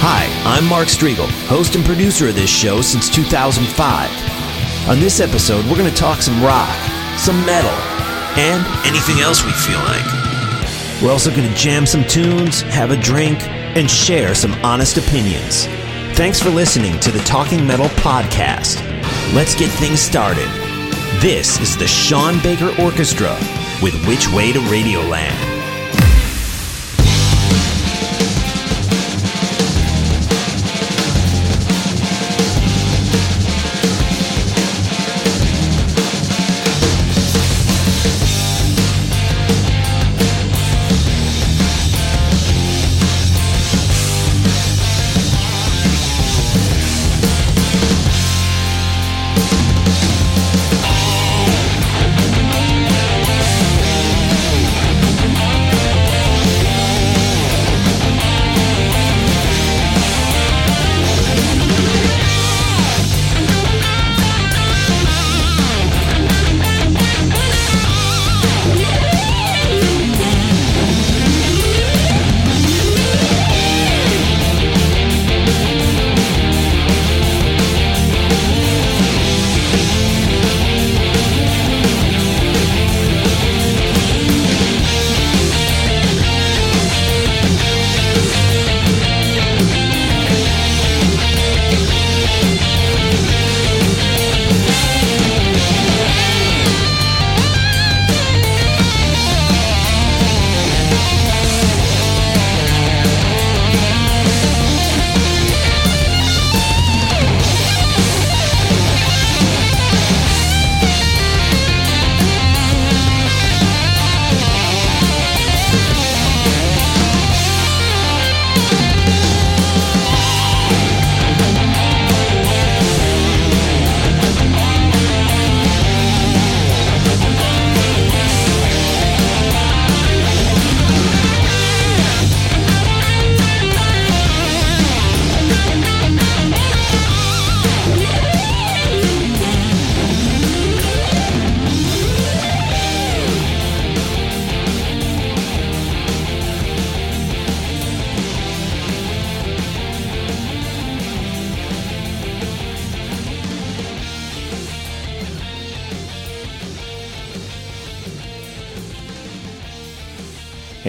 Hi, I'm Mark Strigl, host and producer of this show since 2005. On this episode, we're going to talk some rock, some metal, and anything else we feel like. We're also going to jam some tunes, have a drink, and share some honest opinions. Thanks for listening to the Talking Metal Podcast. Let's get things started. This is the Sean Baker Orchestra with Which Way to Radioland.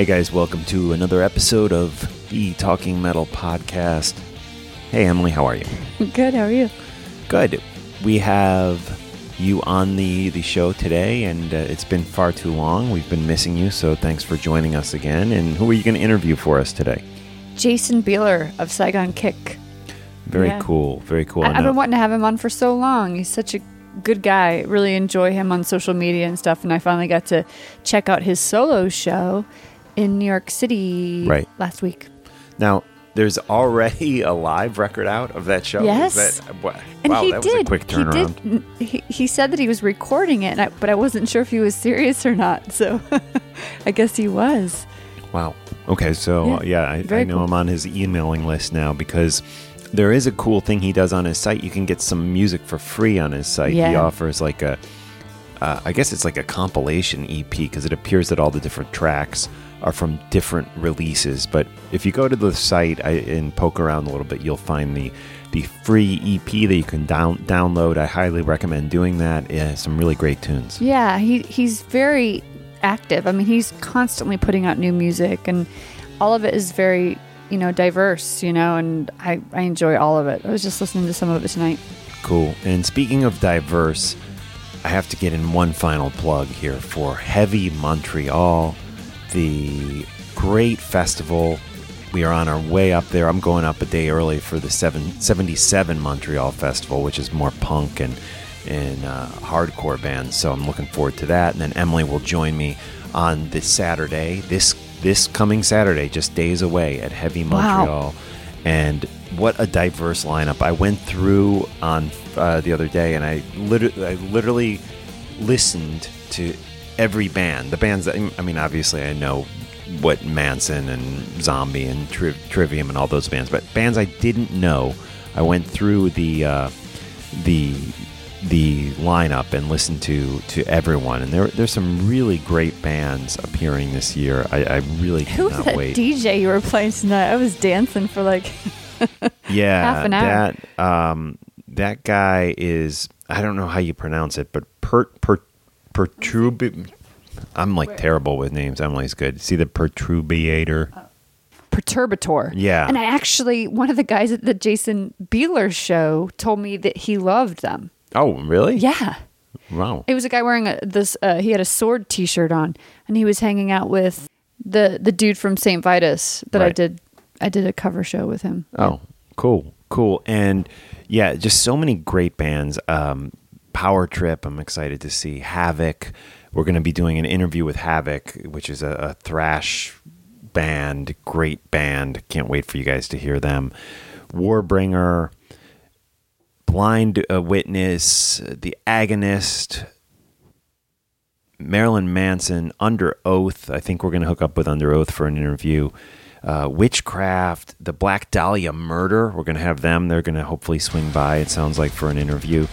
Guys, welcome to another episode of the Talking Metal Podcast. Hey Emily, how are you? Good, how are you? Good. We have you on the, the show today, and uh, it's been far too long. We've been missing you, so thanks for joining us again. And who are you going to interview for us today? Jason Bieler of Saigon Kick. Very yeah. cool. Very cool. I, have been wanting to have him on for so long. He's such a good guy. Really enjoy him on social media and stuff. And I finally got to check out his solo show in New York City right. last week. Now, there's already a live record out of that show. Yes, that, wow, and he that did. was a quick turnaround. He, did, he, he said that he was recording it, I, but I wasn't sure if he was serious or not. So I guess he was. Wow. Okay, so yeah, uh, yeah I, I, know cool. I'm on his emailing list now because there is a cool thing he does on his site. You can get some music for free on his site. Yeah. He offers like a, uh, I guess it's like a compilation EP because it appears that all the different tracks are from different releases. But if you go to the site I, and poke around a little bit, you'll find the the free EP that you can down, download. I highly recommend doing that. Yeah, some really great tunes. Yeah, he he's very active. I mean, he's constantly putting out new music, and all of it is very you know, diverse, you know, and I, I enjoy all of it. I was just listening to some of it tonight. Cool. And speaking of diverse, I have to get in one final plug here for Heavy Montreal, the great festival. We are on our way up there. I'm going up a day early for the 7, 77 Montreal Festival, which is more punk and, and uh, hardcore bands. So I'm looking forward to that. And then Emily will join me on this Saturday, this this coming Saturday, just days away at Heavy Montreal. Wow. And what a diverse lineup! I went through on uh, the other day, and I literally, I literally listened to every band. The bands that I mean, obviously, I know what Manson and Zombie and Tri- Trivium and all those bands, but bands I didn't know. I went through the uh, the the lineup and listen to to everyone, and there there's some really great bands appearing this year. I, I really Who cannot that wait. DJ you were playing tonight? I was dancing for like, yeah, half an hour. that um, that guy is I don't know how you pronounce it, but per per pertrub. I'm like terrible with names. Emily's good. See the perturbator. Perturbator. Yeah. And I actually, one of the guys at the Jason Bieler show told me that he loved them. Oh, really? Yeah. Wow. It was a guy wearing a, this. Uh, he had a sword T-shirt on, and he was hanging out with the the dude from Saint Vitus that I did. I did a cover show with him. Oh, cool, cool, and yeah, just so many great bands. Um, Power Trip, I'm excited to see Havok. We're going to be doing an interview with Havok, which is a, a thrash band, great band. Can't wait for you guys to hear them. Warbringer, Blind uh, Witness, The Agonist, Marilyn Manson, Underoath. I think we're going to hook up with Underoath for an interview. Uh, Witchcraft, the Black Dahlia Murder. We're going to have them. They're going to hopefully swing by, it sounds like, for an interview.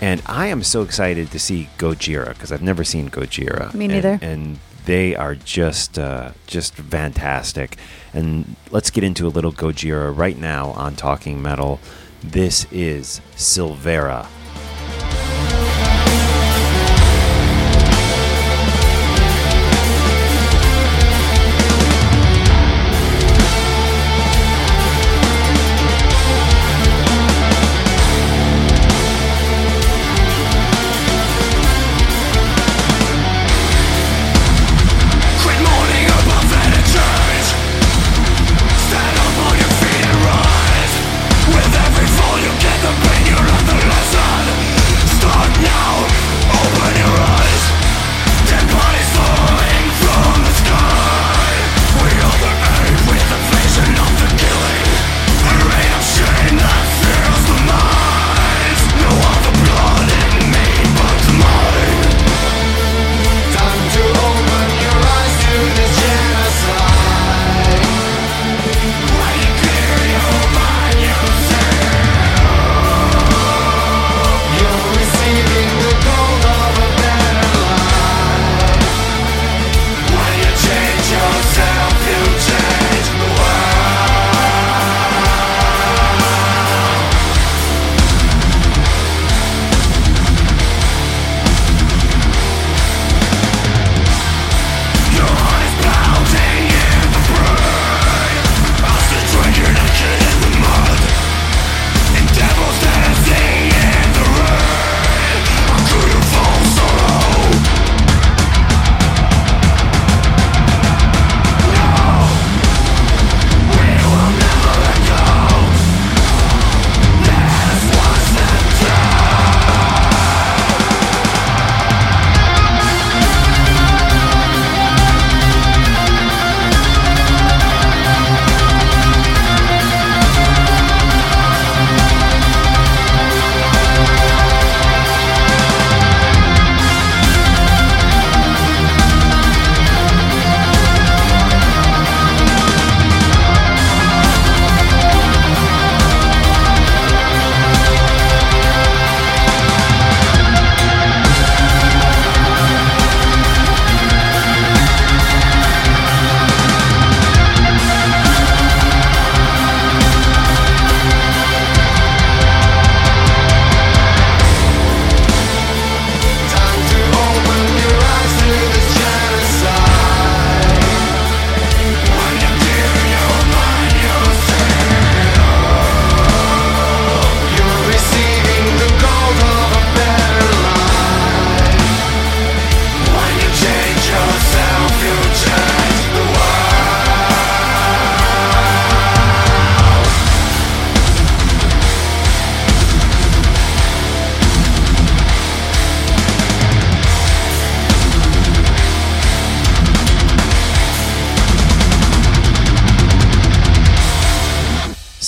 And I am so excited to see Gojira because I've never seen Gojira. Me And- neither. And, they are just uh, just fantastic. And let's get into a little Gojira right now on Talking Metal. This is Silvera.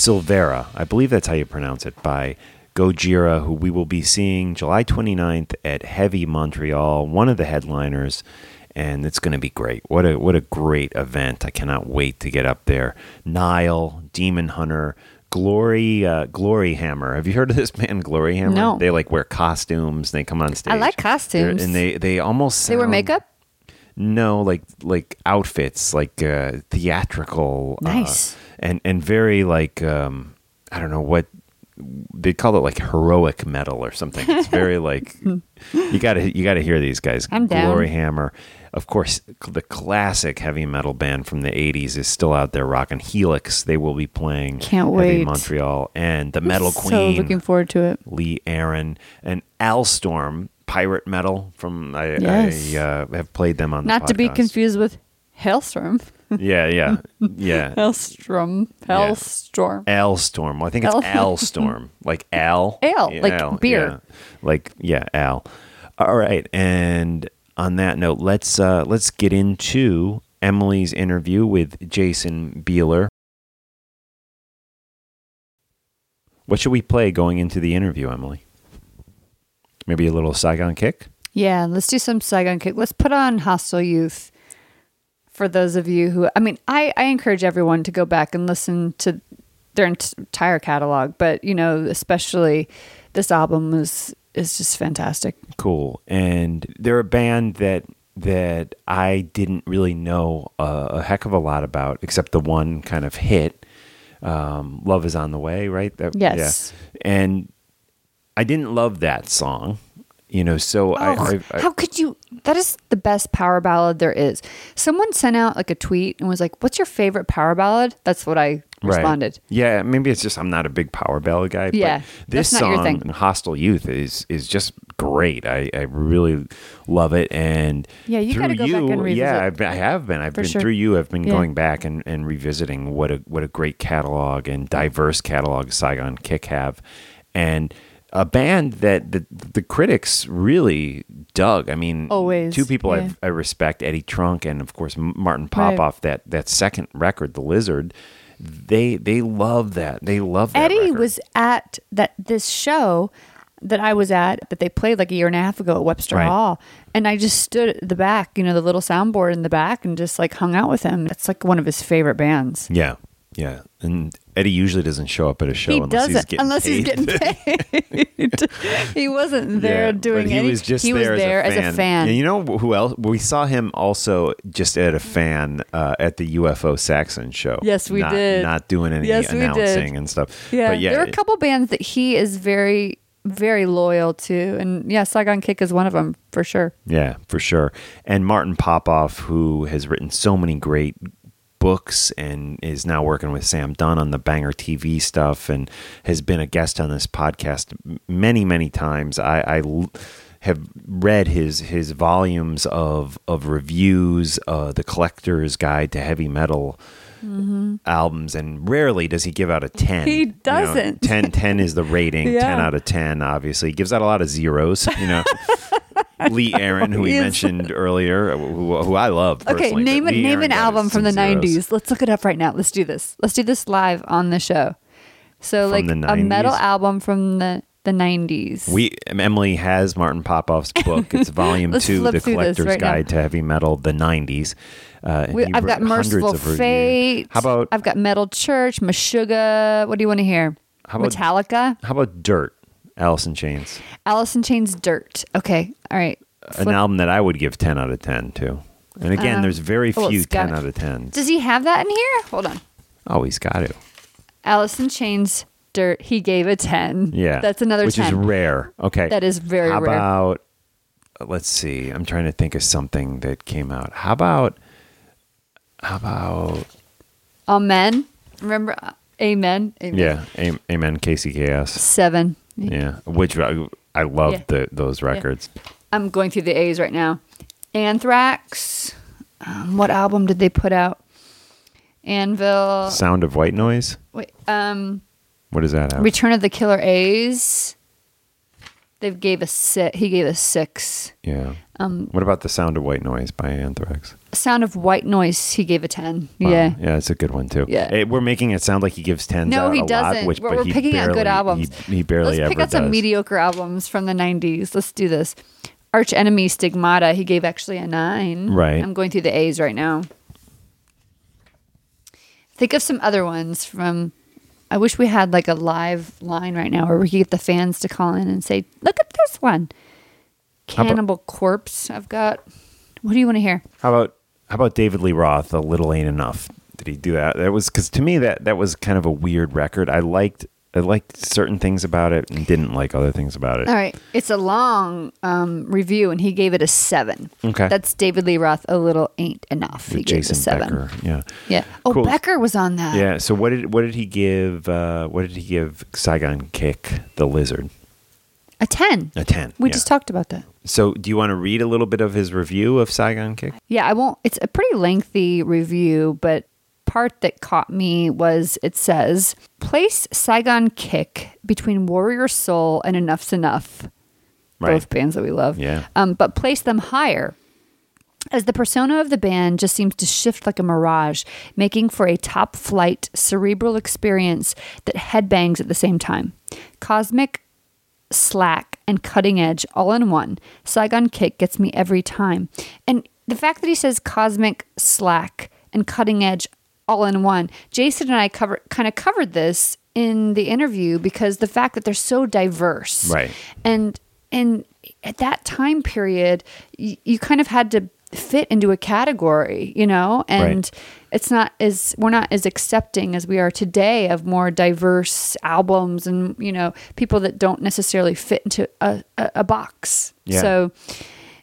Silvera. I believe that's how you pronounce it. By Gojira, who we will be seeing July 29th at Heavy Montreal, one of the headliners, and it's going to be great. What a what a great event! I cannot wait to get up there. Nile, Demon Hunter, Glory, uh, Glory Hammer. Have you heard of this band, Glory Hammer? No. They like wear costumes. They come on stage. I like They're- costumes. and they they almost They wear makeup? no, like like outfits, like uh, theatrical, uh, Nice. And and very like um, I don't know what they call it, like heroic metal or something. It's very like you got to you got to hear these guys. I'm down. Glory Hammer, of course, the classic heavy metal band from the '80s is still out there rocking. Helix, they will be playing. Can't wait. Montreal and the Metal So Queen. looking forward to it. Lee Aaron and Alestorm, pirate metal from I, Yes. I uh, have played them on the Not to be confused with Hailstorm. Yeah, yeah, yeah. Hailstorm. Hailstorm. Al Storm. Well, I think it's Al- Al Storm, like Al. Ale, like beer. yeah. Like yeah, Al. All right, and on that note, let's uh, let's get into Emily's interview with Jason Bieler. What should we play going into the interview, Emily? Maybe a little Saigon Kick. Yeah, let's do some Saigon Kick. Let's put on Hostile Youth for those of you who, I mean, I, I encourage everyone to go back and listen to their entire catalog, but, you know, especially this album is, is just fantastic. cool and they're a band that that i didn't really know a, a heck of a lot about except the one kind of hit um, love is on the way right That- Yes. yeah. and i didn't love that song you know so Oh, I, I how could you? That is the best power ballad there is. Someone sent out like a tweet and was like, "What's your favorite power ballad?" That's what I Right. responded. Yeah, maybe it's just I'm not a big power ballad guy. Yeah, but this that's not your song. "Hostile Youth," is is just great. I, I really love it, and Yeah, you gotta go back and revisit. Yeah, I've been, I have been. I've been sure. through you. I've been Yeah. going back and, and revisiting what a what a great catalog and diverse catalog Saigon Kick have, and a band that the the critics really dug. I mean, Always, two people yeah. I've I respect Eddie Trunk and of course Martin Popoff. That that second record, The Lizard, they they love that. They love that. Eddie record. was at that this show that I was at that they played like a year and a half ago at Webster Right. Hall, and I just stood at the back, you know, the little soundboard in the back, and just like hung out with him. It's like one of his favorite bands. yeah, yeah. And Eddie usually doesn't show up at a show he unless he's doesn't getting unless he's paid. getting paid. he wasn't there Yeah, doing he any. was just he was there, there as, a fan. And you know who else? We saw him also just at a fan uh, at the UFO Saxon show. Yes, we Not- did. Not doing any Yes, announcing and stuff. Yeah, but yeah, there are a couple bands that he is very, very loyal to, and yeah, Saigon Kick is one of them for sure. Yeah, for sure. And Martin Popoff, who has written so many great books and is now working with Sam Dunn on the Banger TV stuff and has been a guest on this podcast many, many times. I, have read his his volumes of of reviews, uh, the Collector's Guide to Heavy Metal. Albums and rarely does he give out a 10. Mm-hmm. He You know, doesn't. 10, 10 is the rating. 10 out of 10, obviously. He gives out a lot of zeros, you know. Lee Aaron, who we is- mentioned earlier, who, who I love. Okay, name but it. Lee Name Aaron an album from the zeros. '90s. Let's look it up right now. Let's do this. Let's do this live on the show. So, From like a metal album from the the '90s. We Emily has Martin Popoff's book. It's volume two, The Collector's right now. Guide to Heavy Metal, the '90s. Uh, We, I've got Mercyful. Fate. How about I've got Metal Church, Meshuggah. What do you want to hear? How about- Metallica, how about Dirt? Alice in Chains, Alice in Chains, Dirt. Okay, all right. an album that I would give ten out of ten to. And again, Um, there's very oh, few it's ten it. out of tens. Does he have that in here? Hold on. Oh, he's got to. Alice in Chains, Dirt. He gave a ten. Yeah, that's another which ten. is rare. Okay, That is very rare. How rare. about? Let's see. I'm trying to think of something that came out. How about? How about? Amen. Remember, uh, Amen. Amen. Yeah, Am- Amen. Chaos. Seven. Yeah, which I, I love Yeah. the those records. I'm going through the A's right now. Anthrax. Um, what album did they put out? Anvil. Sound of White Noise. Wait. Um. What does that have? Return of the Killer A's. They gave a six. He gave a six. Yeah. Um, what about the Sound of White Noise by Anthrax? Sound of White Noise. He gave a ten. Wow. Yeah. yeah, it's a good one too. Yeah. Eh, we're making it sound like he gives tens. No, he a doesn't. which, we're but we're he picking out good albums. He, he barely Let's ever pick out some does. mediocre albums from the '90s. Let's do this. Arch Enemy Stigmata. He gave actually a nine. Right. I'm going through the A's right now. Think of some other ones from. I wish we had like a live line right now where we could get the fans to call in and say, "Look at this one." How about- Cannibal Corpse. I've got. What do you want to hear? How about how about David Lee Roth? A little ain't enough. Did he do that? That was because to me that that was kind of a weird record. I liked I liked certain things about it and didn't like other things about it. All right. It's a long um, review, and he gave it a seven. Okay. That's David Lee Roth. A little ain't enough. He With gave it a seven. Becker. Yeah. Yeah. Oh, Cool. Becker was on that. Yeah. So what did what did he give? Uh, what did he give Saigon Kick the Lizard? A ten. A ten. We yeah. just talked about that. So do you want to read a little bit of his review of Saigon Kick? Yeah, I won't. It's a pretty lengthy review, but part that caught me was it says place Saigon Kick between Warrior Soul and Enuff Z'Nuff, Right. both bands that we love. Yeah. Um, but place them higher. As the persona of the band just seems to shift like a mirage, making for a top flight cerebral experience that headbangs at the same time. Cosmic, slack, and cutting edge all in one. Saigon Kick gets me every time. And the fact that he says cosmic, slack, and cutting edge all in one, Jason and I cover kind of covered this in the interview because the fact that they're so diverse. Right. And and at that time period, you, you kind of had to fit into a category, you know, and Right. it's not as we're not as accepting as we are today of more diverse albums and you know people that don't necessarily fit into a, a, a box. Yeah. So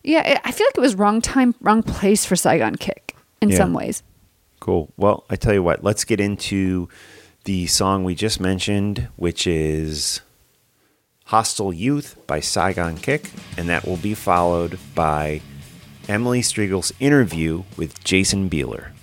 yeah, I I feel like it was wrong time, wrong place for Saigon Kick in Yeah. some ways. Cool. Well, I tell you what, let's get into the song we just mentioned, which is Hostile Youth by Saigon Kick, and that will be followed by Emily Strigl's interview with Jason Bieler.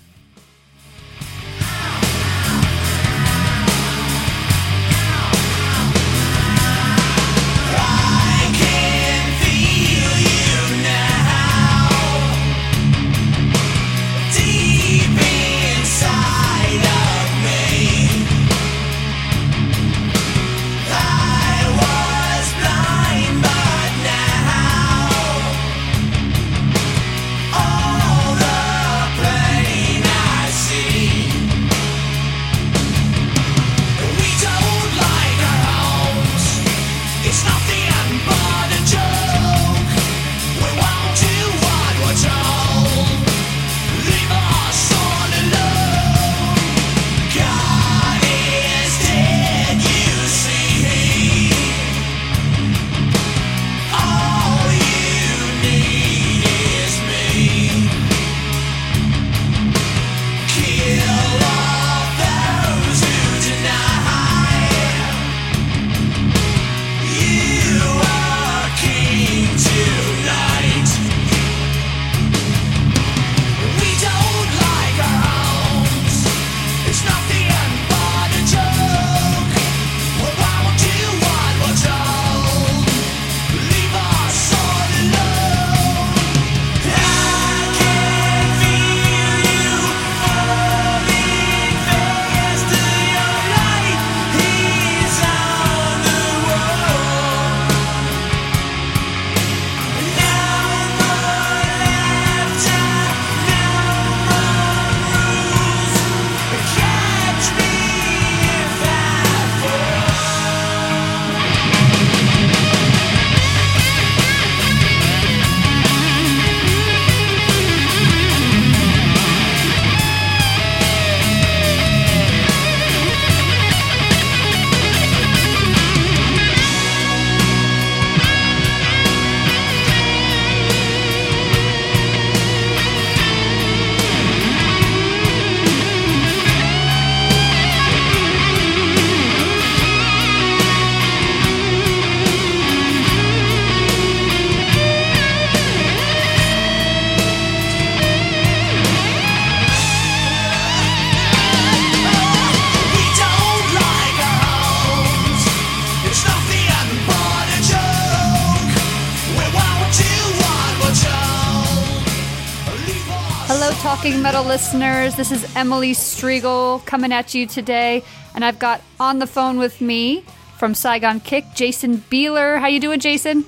Listeners. This is Emily Strigl coming at you today, and I've got on the phone with me from Saigon Kick, Jason Bieler. How you doing, Jason?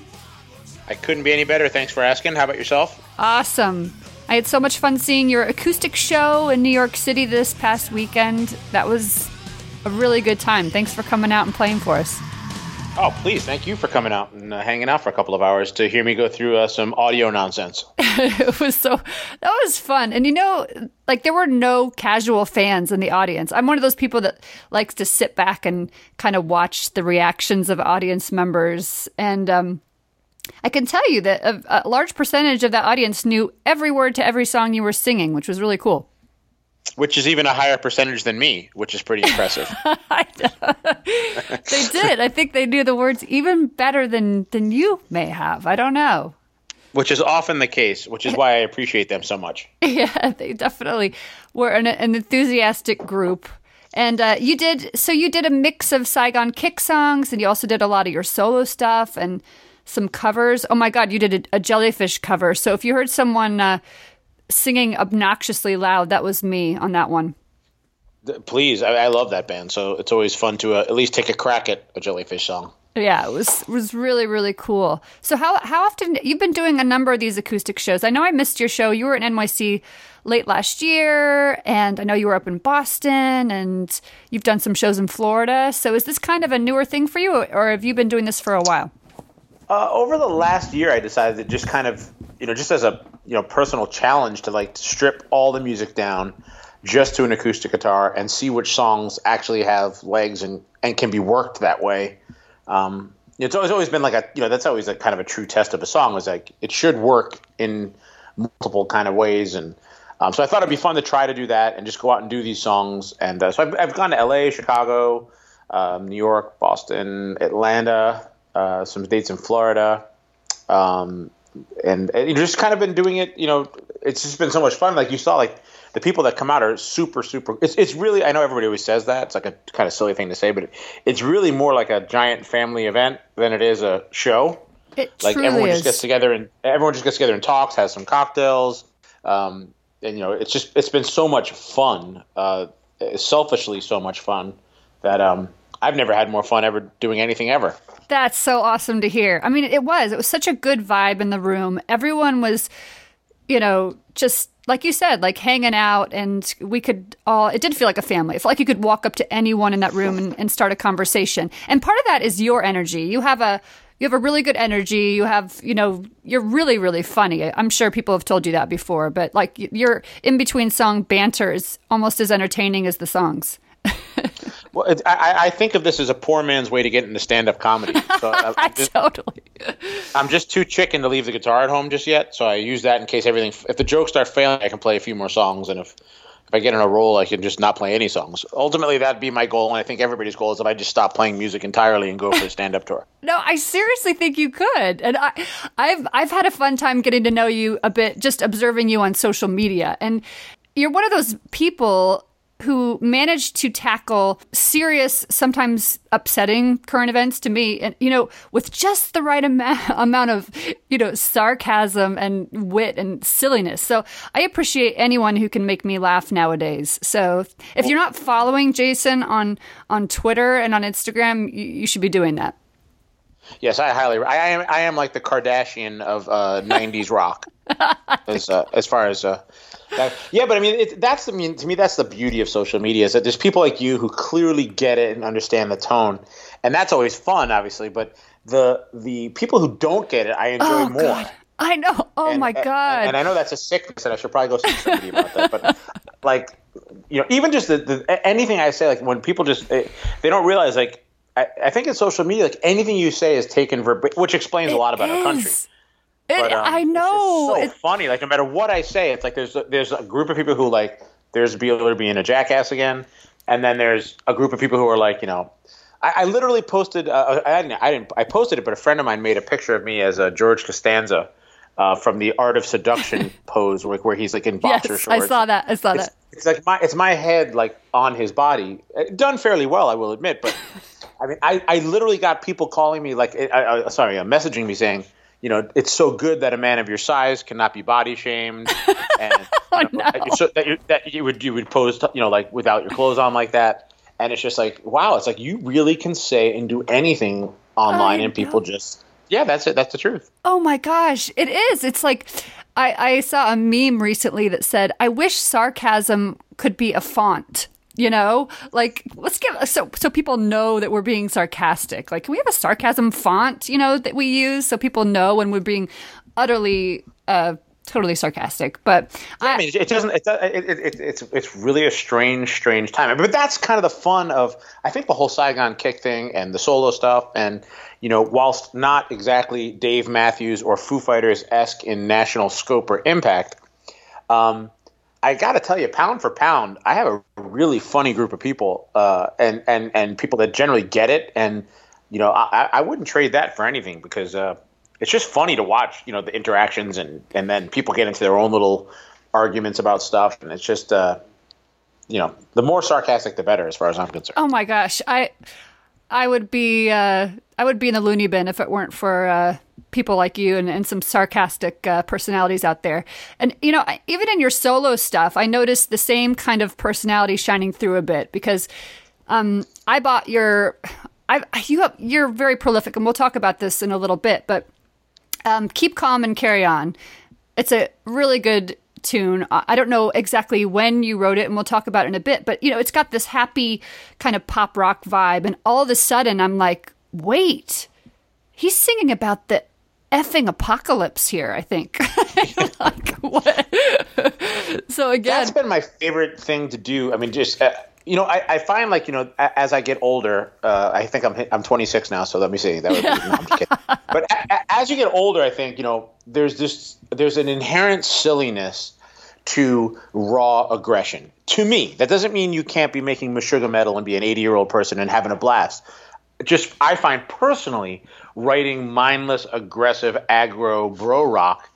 I couldn't be any better. Thanks for asking. How about yourself? Awesome. I had so much fun seeing your acoustic show in New York City this past weekend. That was a really good time. Thanks for coming out and playing for us. Oh, please. Thank you for coming out and uh, hanging out for a couple of hours to hear me go through uh, some audio nonsense. it was so that was fun and you know like there were no casual fans in the audience i'm one of those people that likes to sit back and kind of watch the reactions of audience members and um, i can tell you that a, a large percentage of that audience knew every word to every song you were singing which was really cool Which is even a higher percentage than me, which is pretty impressive. they did i think they knew the words even better than than you may have i don't know which is often the case, which is why I appreciate them so much. Yeah, they definitely were an, an enthusiastic group. And uh, you did so you did a mix of Saigon Kick songs, and you also did a lot of your solo stuff and some covers. Oh my God, you did a, a jellyfish cover. So if you heard someone uh, singing obnoxiously loud, that was me on that one. Please, I, I love that band, so it's always fun to uh, at least take a crack at a Jellyfish song. Yeah, it was was really really cool. So how how often you've been doing a number of these acoustic shows? I know I missed your show. You were in NYC late last year, and I know you were up in Boston, and you've done some shows in Florida. So is this kind of a newer thing for you, or have you been doing this for a while? Uh, over the last year, I decided to just kind of, you know, just as a you know personal challenge to like strip all the music down just to an acoustic guitar and see which songs actually have legs and and can be worked that way. Um, it's always always been like a you know that's always a kind of a true test of a song was like it should work in multiple kind of ways and um, so I thought it'd be fun to try to do that and just go out and do these songs and uh, so I've, I've gone to L.A., Chicago, um, New York, Boston, Atlanta, uh, some dates in Florida, um, and, and you've just kind of been doing it. You know, it's just been so much fun. Like you saw, like the people that come out are super, super. It's it's really. I know everybody always says that. It's like a kind of silly thing to say, but it, it's really more like a giant family event than it is a show. It Like everyone is. just gets together and everyone just gets together and talks, has some cocktails, um, and you know, it's just it's been so much fun. Uh, selfishly, so much fun that um, I've never had more fun ever doing anything ever. That's so awesome to hear. I mean, it was. It was such a good vibe in the room. Everyone was, you know, just like you said, like hanging out, and we could all, it did feel like a family. It felt like you could walk up to anyone in that room and, and start a conversation. And part of that is your energy. You have a, you have a really good energy. You have, you know, you're really, really funny. I'm sure people have told you that before, but like your in between song banter is almost as entertaining as the songs. Well, I, I think of this as a poor man's way to get into stand-up comedy. So I, I'm, just, totally. I'm just too chicken to leave the guitar at home just yet. So I use that in case everything. If the jokes start failing, I can play a few more songs, and if if I get in a roll, I can just not play any songs. Ultimately, that'd be my goal, and I think everybody's goal is if I just stop playing music entirely and go for a stand-up tour. No, I seriously think you could. And I I've I've had a fun time getting to know you a bit just observing you on social media. And you're one of those people who managed to tackle serious, sometimes upsetting current events to me and you know, with just the right amount amount of, you know, sarcasm and wit and silliness. So I appreciate anyone who can make me laugh nowadays. So if you're not following Jason on on Twitter and on Instagram, you, you should be doing that. Yes, I highly. I am. I am like the Kardashian of uh, '90s rock, as uh, as far as. Uh, that, yeah, but I mean, it, that's I mean, to me, that's the beauty of social media is that there's people like you who clearly get it and understand the tone, and that's always fun, obviously. But the the people who don't get it, I enjoy Oh, more. God. I know. Oh And- my god. And, I know that's a sickness, and I should probably go see somebody about that. But like, you know, even just the, the anything I say, like when people just eh, they don't realize, like I, I think in social media, like anything you say is taken verbatim, which explains a lot about our country. It- But, um, I know. it's so funny. Like no matter what I say, it's like there's a, there's a group of people who like there's Bieler being a jackass again, and then there's a group of people who are like you know. I, I literally posted. Uh, I didn't. I didn't. I posted it, but a friend of mine made a picture of me as a George Costanza uh, from the Art of Seduction pose, where, where he's like in boxer yes, shorts. I saw that. I saw It's, that. it's like my it's my head like on his body, Uh, done fairly well, I will admit. But I mean, I, I literally got people calling me like, I, I, sorry, uh, messaging me saying, you know, it's so good that a man of your size cannot be body shamed, and Oh, you know, that, so, that, that you would you would pose, you know, like without your clothes on like that, and it's just like, wow, it's like you really can say and do anything online, I and people know. just, yeah, that's it, that's the truth. Oh my gosh, it is. It's like I, I saw a meme recently that said, "I wish sarcasm could be a font." You know, like let's give so so people know that we're being sarcastic. Like, can we have a sarcasm font? You know, that we use so people know when we're being utterly, uh, totally sarcastic. But I, I mean, it doesn't. It, it, it, it, it's it's really a strange, strange time. But that's kind of the fun of I think the whole Saigon Kick thing and the solo stuff. And you know, whilst not exactly Dave Matthews or Foo Fighters esque in national scope or impact, um, I got to tell you, pound for pound, I have a really funny group of people, uh, and and and people that generally get it. And you know, I, I wouldn't trade that for anything because uh, it's just funny to watch. You know, the interactions and and then people get into their own little arguments about stuff, and it's just. Uh, you know, the more sarcastic, the better, as far as I'm concerned. oh my gosh, I I would be uh, I would be in the loony bin if it weren't for uh, people like you and, and some sarcastic uh, personalities out there. And you know, even in your solo stuff, I noticed the same kind of personality shining through a bit because um, I bought your. I you have you're very prolific, and we'll talk about this in a little bit. But um, keep calm and carry on. It's a really good tune. I don't know exactly when you wrote it, and we'll talk about it in a bit. But you know, it's got this happy kind of pop rock vibe, and all of a sudden, I'm like, wait, he's singing about the effing apocalypse here. I think. like what? so again, That's been my favorite thing to do. I mean, just uh, you know, I, I find like you know, as I get older, uh, I think I'm I'm 26 now, so let me see. That would be, no, I'm just kidding. But a, a- as you get older, I think you know, there's this there's an inherent silliness to raw aggression. To me, that doesn't mean you can't be making Meshuggah metal and be an 80 year old person and having a blast. Just I find personally writing mindless, aggressive, aggro bro rock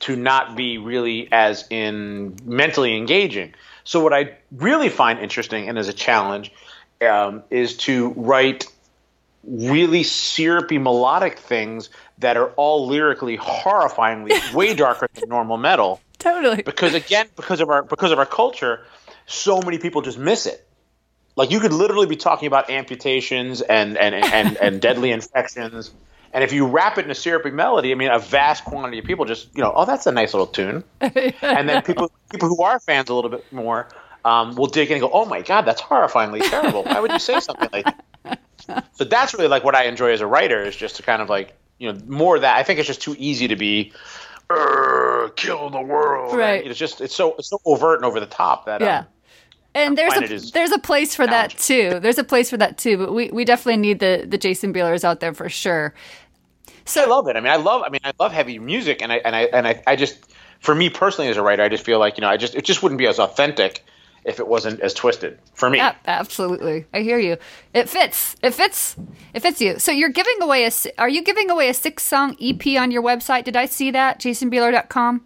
to not be really as in mentally engaging. So what I really find interesting and as a challenge um, is to write really syrupy melodic things that are all lyrically horrifyingly way darker than normal metal totally. because again because of our because of our culture so many people just miss it like you could literally be talking about amputations and and and, and deadly infections. And if you wrap it in a syrupy melody i mean a vast quantity of people just you know oh that's a nice little tune. And then people people who are fans a little bit more um, will dig in and go oh my god that's horrifyingly terrible. Why would you say something like that? So that's really like what i enjoy as a writer is just to kind of like you know more of that. I think it's just too easy to be kill the world. Right. it's just it's so it's so overt and over the top that Yeah. um, And there's a is there's a place for that too. There's a place for that too. But we, we definitely need the the Jason Bielers out there for sure. So I love it. I mean, I love. I mean, I love heavy music, and I and I and I, I just, for me personally as a writer, I just feel like you know, I just it just wouldn't be as authentic if it wasn't as twisted for me. Yeah, absolutely. I hear you. It fits. It fits. It fits you. So you're giving away a. Are you giving away a six song EP on your website? Did I see that? JasonBieler.com.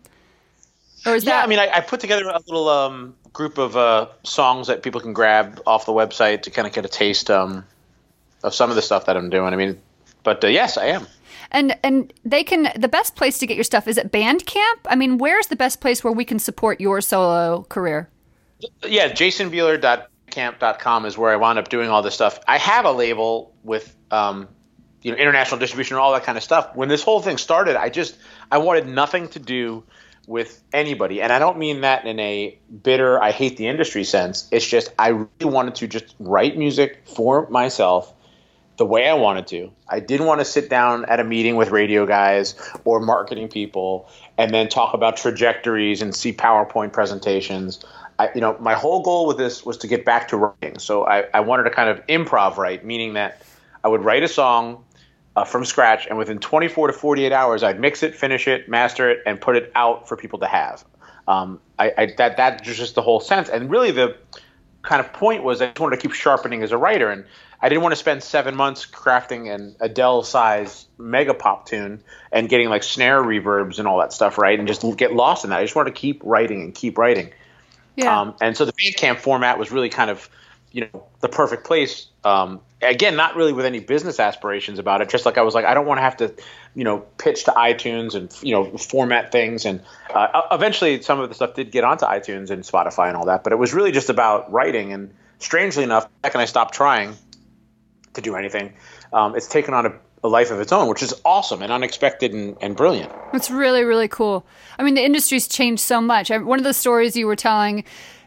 Or is Yeah, that? I mean, I, I put together a little um, group of uh, songs that people can grab off the website to kind of get a taste um, of some of the stuff that I'm doing. I mean, but uh, yes, I am. and and they can. The best place to get your stuff is at Bandcamp. I mean, where's the best place where we can support your solo career? yeah, jasonbieler.camp.com is where I wound up doing all this stuff. I have a label with um, you know international distribution and all that kind of stuff. When this whole thing started, I just I wanted nothing to do with anybody, and I don't mean that in a bitter I hate the industry sense. It's just I really wanted to just write music for myself the way I wanted to. I didn't want to sit down at a meeting with radio guys or marketing people and then talk about trajectories and see PowerPoint presentations. I, you know, my whole goal with this was to get back to writing. So I, I wanted to kind of improv write, meaning that I would write a song uh, from scratch, and within 24 to 48 hours, I'd mix it, finish it, master it, and put it out for people to have. Um, I, I, that that just the whole sense, and really the kind of point was I just wanted to keep sharpening as a writer, and I didn't want to spend seven months crafting an Adele-size mega pop tune and getting like snare reverbs and all that stuff, right? And just get lost in that. I just wanted to keep writing and keep writing. Yeah. Um, and so the Bandcamp format was really kind of you know the perfect place. Um, again, not really with any business aspirations about it. Just like I was like, I don't want to have to, you know, pitch to iTunes and you know format things. And uh, eventually, some of the stuff did get onto iTunes and Spotify and all that. But it was really just about writing. And strangely enough, back when I stopped trying to do anything, um, it's taken on a, a life of its own, which is awesome and unexpected and, and brilliant. It's really, really cool. I mean, the industry's changed so much. I- One of the stories you were telling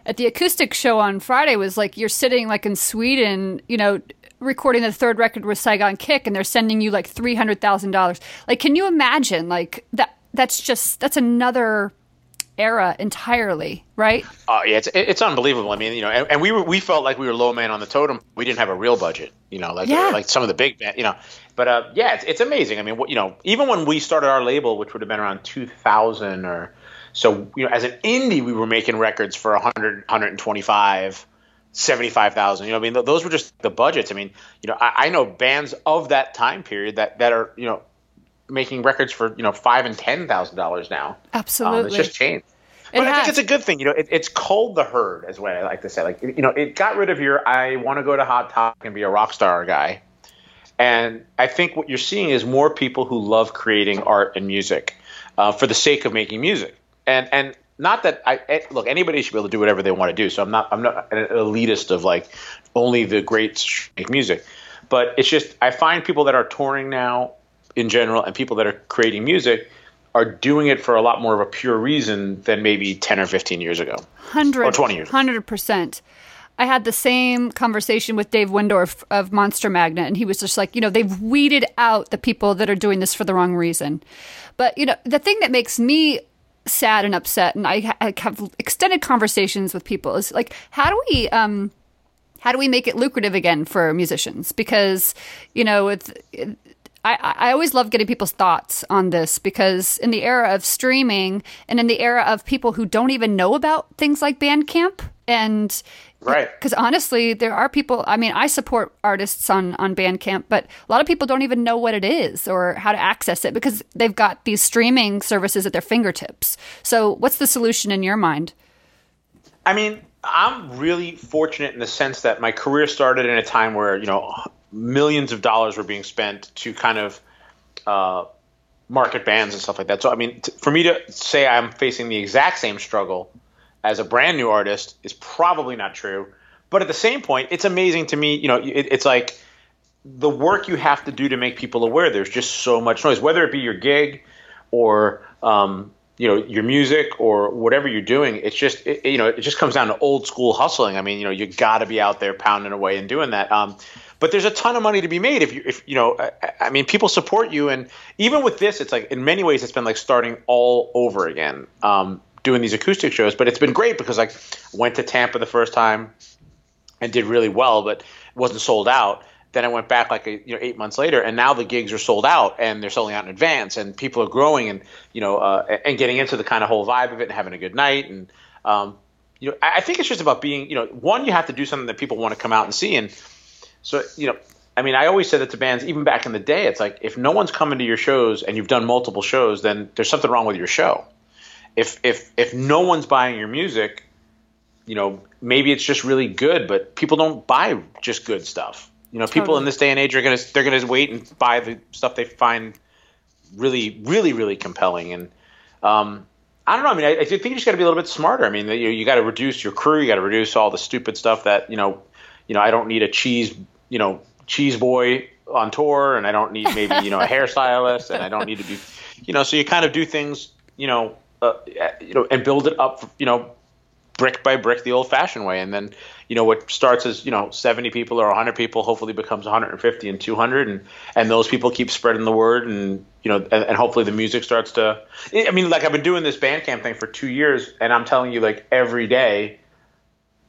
at the acoustic show on Friday was like you're sitting like in Sweden, you know, recording the third record with Saigon Kick, and they're sending you like three hundred thousand dollars. Like, can you imagine? Like that? That's just that's another era entirely, right? Uh, yeah, it's it's unbelievable. I mean, you know, and, and we were we felt like we were low man on the totem. We didn't have a real budget, you know, like Yeah. like some of the big, band- you know. But uh, yeah, it's, it's amazing. I mean, what you know, even when we started our label, which would have been around 2000 or so, you know, as an indie, we were making records for 100, 125. 75,000. You know, I mean, th- those were just the budgets. I mean, you know, I, I know bands of that time period that, that are, you know, making records for, you know, five and ten thousand dollars now. Absolutely. Um, it's just changed. It But I think it's a good thing. You know, it, it's culled the herd, is what I like to say. Like, you know, it got rid of your I want to go to Hot Topic and be a rock star guy. And I think what you're seeing is more people who love creating art and music uh, for the sake of making music. And and not that I eh, look anybody should be able to do whatever they want to do. So I'm not I'm not an elitist of like only the greats make music. But it's just I find people that are touring now in general and people that are creating music are doing it for a lot more of a pure reason than maybe 10 or 15 years ago. Hundred Or 20 years. Hundred percent. I had the same conversation with Dave Wyndorf of Monster Magnet, and he was just like, you know, they've weeded out the people that are doing this for the wrong reason. But you know, the thing that makes me sad and upset, and I, I have extended conversations with people, is like, how do we, um, how do we make it lucrative again for musicians? Because you know, it's I, I always love getting people's thoughts on this because in the era of streaming and in the era of people who don't even know about things like Bandcamp and Right. because honestly there are people I mean I support artists on on Bandcamp but a lot of people don't even know what it is or how to access it because they've got these streaming services at their fingertips. So what's the solution in your mind? I mean, I'm really fortunate in the sense that my career started in a time where, you know, millions of dollars were being spent to kind of uh, market bands and stuff like that. So, I mean, t- for me to say I'm facing the exact same struggle as a brand new artist is probably not true. But at the same point, it's amazing to me, you know, it, it's like the work you have to do to make people aware there's just so much noise, whether it be your gig or um, you know your music or whatever you're doing. It's just it, you know it just comes down to old school hustling. I mean, you know, you got to be out there pounding away and doing that. Um, but there's a ton of money to be made if you if you know. I, I mean, people support you, and even with this, it's like in many ways it's been like starting all over again. Um, doing these acoustic shows, but it's been great because I went to Tampa the first time and did really well, but wasn't sold out. Then I went back like a, you know eight months later, and now the gigs are sold out and they're selling out in advance, and people are growing and you know uh, and getting into the kind of whole vibe of it and having a good night. And um, you know, I think it's just about being you know one you have to do something that people want to come out and see, and so you know. I mean, I always said that to bands, even back in the day, it's like if no one's coming to your shows and you've done multiple shows, then there's something wrong with your show. If if if no one's buying your music, you know, maybe it's just really good, but people don't buy just good stuff. You know, people in this day and age are gonna they're gonna wait and buy the stuff they find really, really, really compelling. And um, I don't know. I mean, I, I think you just got to be a little bit smarter. I mean, you, you got to reduce your crew. You got to reduce all the stupid stuff that you know. You know, I don't need a cheese, you know, cheese boy on tour, and I don't need maybe you know a hairstylist, and I don't need to be, you know. So you kind of do things, you know, uh, you know, and build it up, you know, brick by brick the old fashioned way. And then you know what starts as you know 70 people or 100 people hopefully becomes 150 and 200 and and those people keep spreading the word and you know and, and hopefully the music starts to i mean like i've been doing this bandcamp thing for two years and i'm telling you like every day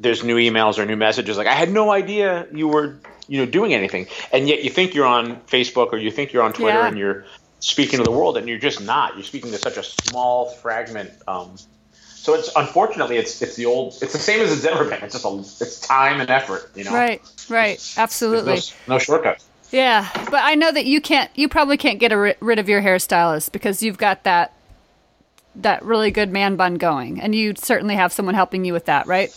there's new emails or new messages. Like i had no idea you were you know doing anything. And yet you think you're on facebook or you think you're on twitter Yeah. and you're speaking to the world and you're just not you're speaking to such a small fragment um, so it's unfortunately it's it's the old it's the same as it's ever been. It's just a it's time and effort, you know. Right, right, There's absolutely. no, no shortcuts. Yeah, but I know that you can't. You probably can't get a ri- rid of your hairstylist because you've got that that really good man bun going, and you certainly have someone helping you with that, right?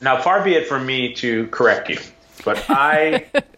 now far be it from me to correct you, but I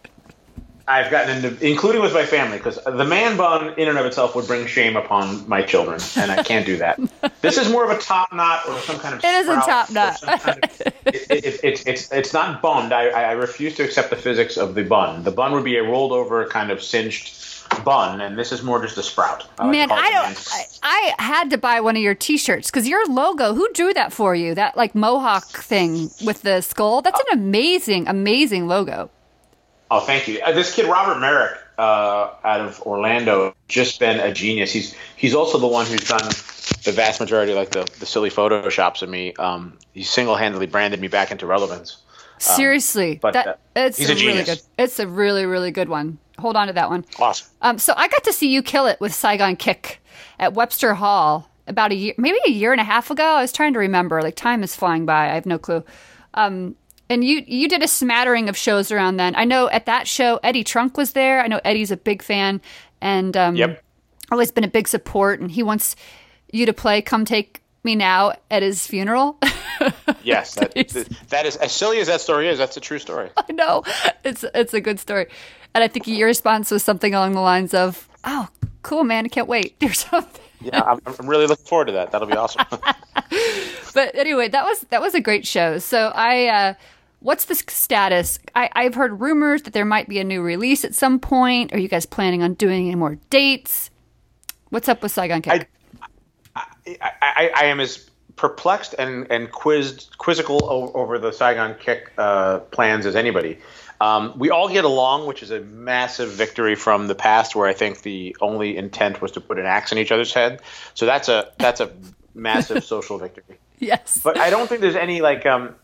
I've gotten into, including with my family, because the man bun in and of itself would bring shame upon my children, and I can't do that. this is more of a top knot or some kind of. It is a top knot. kind of- it, it, it, it's it's it's not bummed. I, I refuse to accept the physics of the bun. The bun would be a rolled over kind of cinched bun, and this is more just a sprout. I Man, it I don't. I. I had to buy one of your T-shirts because your logo. Who drew that for you? That like mohawk thing with the skull. That's an amazing, amazing logo. Oh, thank you. Uh, this kid Robert Merrick uh, out of Orlando just been a genius. He's he's also the one who's done the vast majority, like the the silly photoshops of me. Um, he single handedly branded me back into relevance. Seriously, but, that uh, it's he's a really genius. good. It's a really, really good one. Hold on to that one. Awesome. Um, so I got to see you kill it with Saigon Kick at Webster Hall about a year, maybe a year and a half ago. I was trying to remember. Like time is flying by. I have no clue. Um, and you you did a smattering of shows around then. I know at that show Eddie Trunk was there. I know Eddie's a big fan, and um, Yep. always been a big support. And he wants you to play "Come Take Me Now" at his funeral. Yes, that, that is as silly as that story is. That's a true story. I know it's it's a good story, and I think your response was something along the lines of, "Oh, cool, man! I can't wait," or something. Yeah, I'm, I'm really looking forward to that. That'll be awesome. But anyway, that was that was a great show. So I, uh, what's the status? I, I've heard rumors that there might be a new release at some point. Are you guys planning on doing any more dates? What's up with Saigon Kick? I, I, I am as perplexed and, and quizzed, quizzical over the Saigon Kick uh, plans as anybody. Um, we all get along, which is a massive victory from the past, where I think the only intent was to put an axe in each other's head. So that's a that's a massive social victory. yes. But I don't think there's any like um,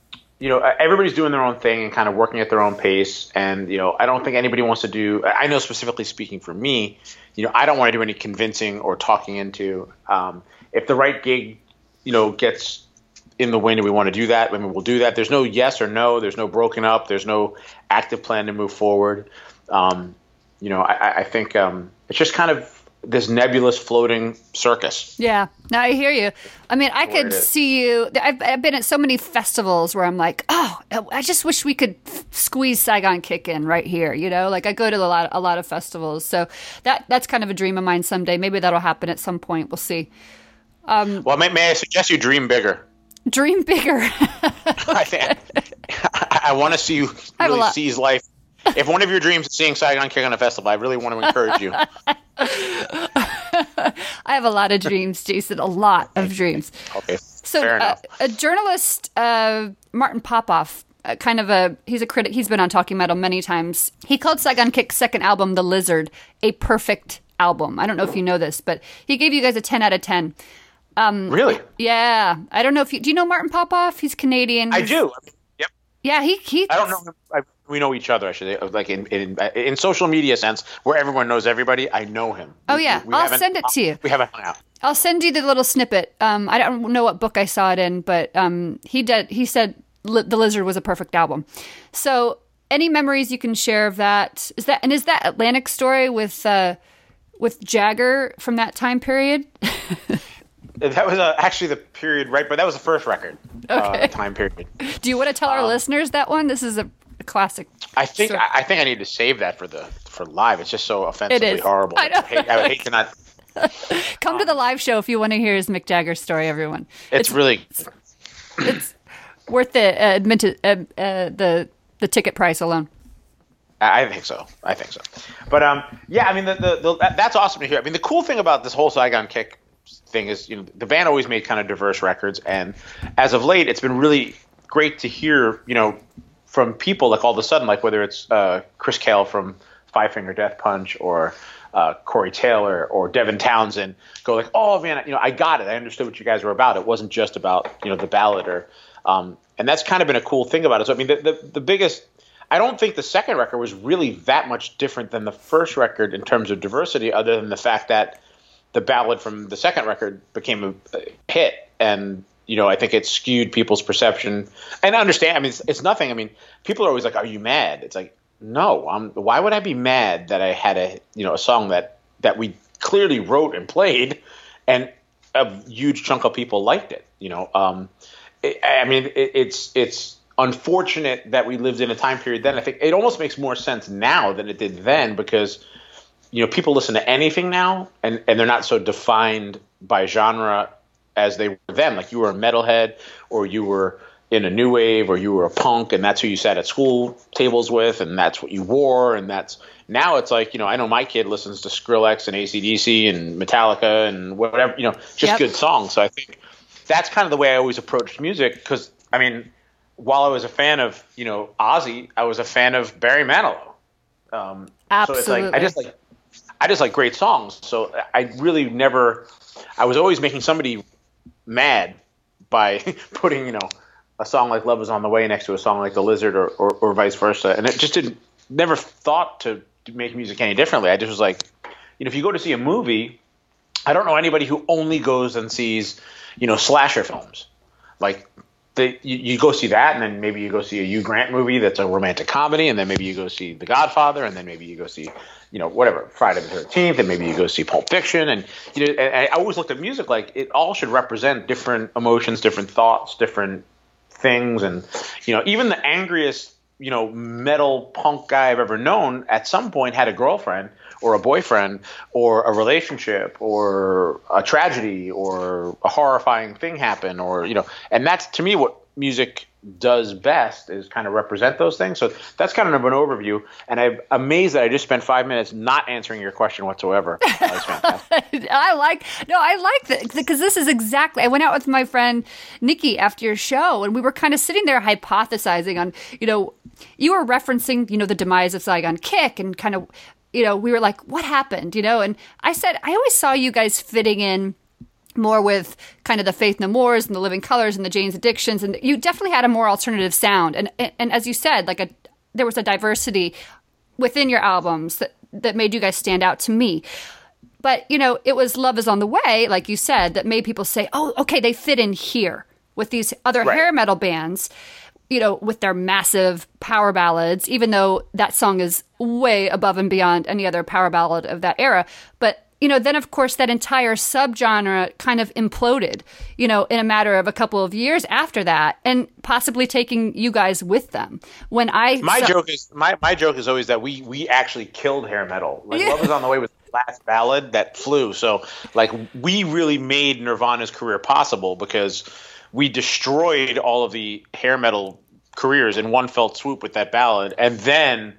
you know, everybody's doing their own thing and kind of working at their own pace. And you know, I don't think anybody wants to do. I know specifically speaking for me, you know, I don't want to do any convincing or talking into. Um, if the right gig, you know, gets in the wind and we want to do that, I mean, we'll do that. There's no yes or no. There's no broken up. There's no active plan to move forward. Um, you know, I, I- think um, it's just kind of this nebulous floating circus. Yeah, no, I hear you. I mean, I could see you. I've, I've been at so many festivals where I'm like, oh, I just wish we could squeeze Saigon Kick in right here. You know, like I go to a lot, a lot of festivals, so that that's kind of a dream of mine someday. Maybe that'll happen at some point. We'll see. Um, well, may, may I suggest you dream bigger? Dream bigger. I I, I want to see you I have a really seize life. If one of your dreams is seeing Saigon Kick on a festival, I really want to encourage you. I have a lot of dreams, Jason. A lot of dreams. Okay, So, fair uh, a journalist, uh, Martin Popoff, uh, kind of a he's a critic. He's been on Talking Metal many times. He called Saigon Kick's second album, The Lizard, a perfect album. I don't know if you know this, but he gave you guys a ten out of ten. really, Yeah, I don't know if you do. You know Martin Popoff? He's Canadian. I do. Yep. Yeah, he he. I don't know. him. We know each other. I should say. like in, in in social media sense, where everyone knows everybody. I know him. Oh, We- yeah. we I'll send it to you. We haven't hung out. I'll send you the little snippet. Um, I don't know what book I saw it in, but um, he did. He said the Lizard was a perfect album. So, any memories you can share of that? Is that and is that Atlantic story with uh, with Jagger from that time period? That was uh, actually the period right, but that was the first record Okay. uh, time period. Do you want to tell Um, our listeners that one? This is a, a classic. I think I, I think I need to save that for the for live. It's just so offensively horrible. I know. hate, I would hate to not. Come to the live show if you want to hear his Mick Jagger story. Everyone, It's, really it's worth the uh, admit uh, uh, the the ticket price alone. I I think so. I think so. But um, yeah, I mean, the, the, the that's awesome to hear. I mean, the cool thing about this whole Saigon Kick thing is, you know, the band always made kind of diverse records, and as of late, it's been really great to hear, you know, from people like all of a sudden, like whether it's uh, Chris Kael from Five Finger Death Punch or uh, Corey Taylor or Devin Townsend go like, oh man, you know, I got it. I understood what you guys were about. It wasn't just about you know the ballad or, um, and that's kind of been a cool thing about it. So I mean, the the, the biggest I don't think the second record was really that much different than the first record in terms of diversity, other than the fact that the ballad from the second record became a hit, and you know I think it skewed people's perception. And I understand, I mean, it's, it's nothing. I mean, people are always like, "Are you mad?" It's like, no. I'm. Why would I be mad that I had a you know a song that that we clearly wrote and played, and a huge chunk of people liked it. You know, um, it, I mean, it, it's it's unfortunate that we lived in a time period then. I think it almost makes more sense now than it did then because you know people listen to anything now and and they're not so defined by genre as they were then. Like you were a metalhead or you were in a new wave or you were a punk and that's who you sat at school tables with and that's what you wore and that's now it's like you know I know my kid listens to Skrillex and ACDC and Metallica and whatever you know just Yep. good songs. So I think that's kind of the way I always approached music because I mean while I was a fan of you know Ozzy, I was a fan of Barry Manilow. Um, So it's like I just like I just like great songs. So I really never. I was always making somebody mad by putting you know a song like "Love Is on the Way" next to a song like "The Lizard" or, or, or vice versa, and it just didn't. Never thought to, make music any differently. I just was like, you know, if you go to see a movie, I don't know anybody who only goes and sees, you know, slasher films. Like they, you, you go see that, and then maybe you go see a Hugh Grant movie that's a romantic comedy, and then maybe you go see The Godfather, and then maybe you go see, you know, whatever Friday the Thirteenth, and maybe you go see Pulp Fiction, and you know, and I always looked at music like it all should represent different emotions, different thoughts, different things, and you know, even the angriest, you know, metal punk guy I've ever known at some point had a girlfriend or a boyfriend or a relationship or a tragedy or a horrifying thing happen or you know and that's to me what music does best is kind of represent those things so that's kind of an overview and i'm amazed that i just spent five minutes not answering your question whatsoever that was fantastic I like no, I like that because this is exactly. I went out with my friend Nikki after your show, and we were kind of sitting there hypothesizing on, you know, you were referencing, you know, the demise of Saigon Kick, and kind of, you know, we were like, what happened, you know? And I said, I always saw you guys fitting in more with kind of the Faith No Mores and the Living Colors and the Jane's Addictions, and you definitely had a more alternative sound. And and, as you said, like a there was a diversity within your albums that that made you guys stand out to me. But you know, it was Love Is on the Way, like you said, that made people say, "Oh, okay, they fit in here with these other Right. hair metal bands." You know, with their massive power ballads, even though that song is way above and beyond any other power ballad of that era. But you know, then of course that entire subgenre kind of imploded, you know, in a matter of a couple of years after that, and possibly taking you guys with them. When I my joke is my, my joke is always that we we actually killed hair metal. Like Yeah. love is on the way was the last ballad that flew. So like we really made nirvana's career possible because we destroyed all of the hair metal careers in one fell swoop with that ballad. And then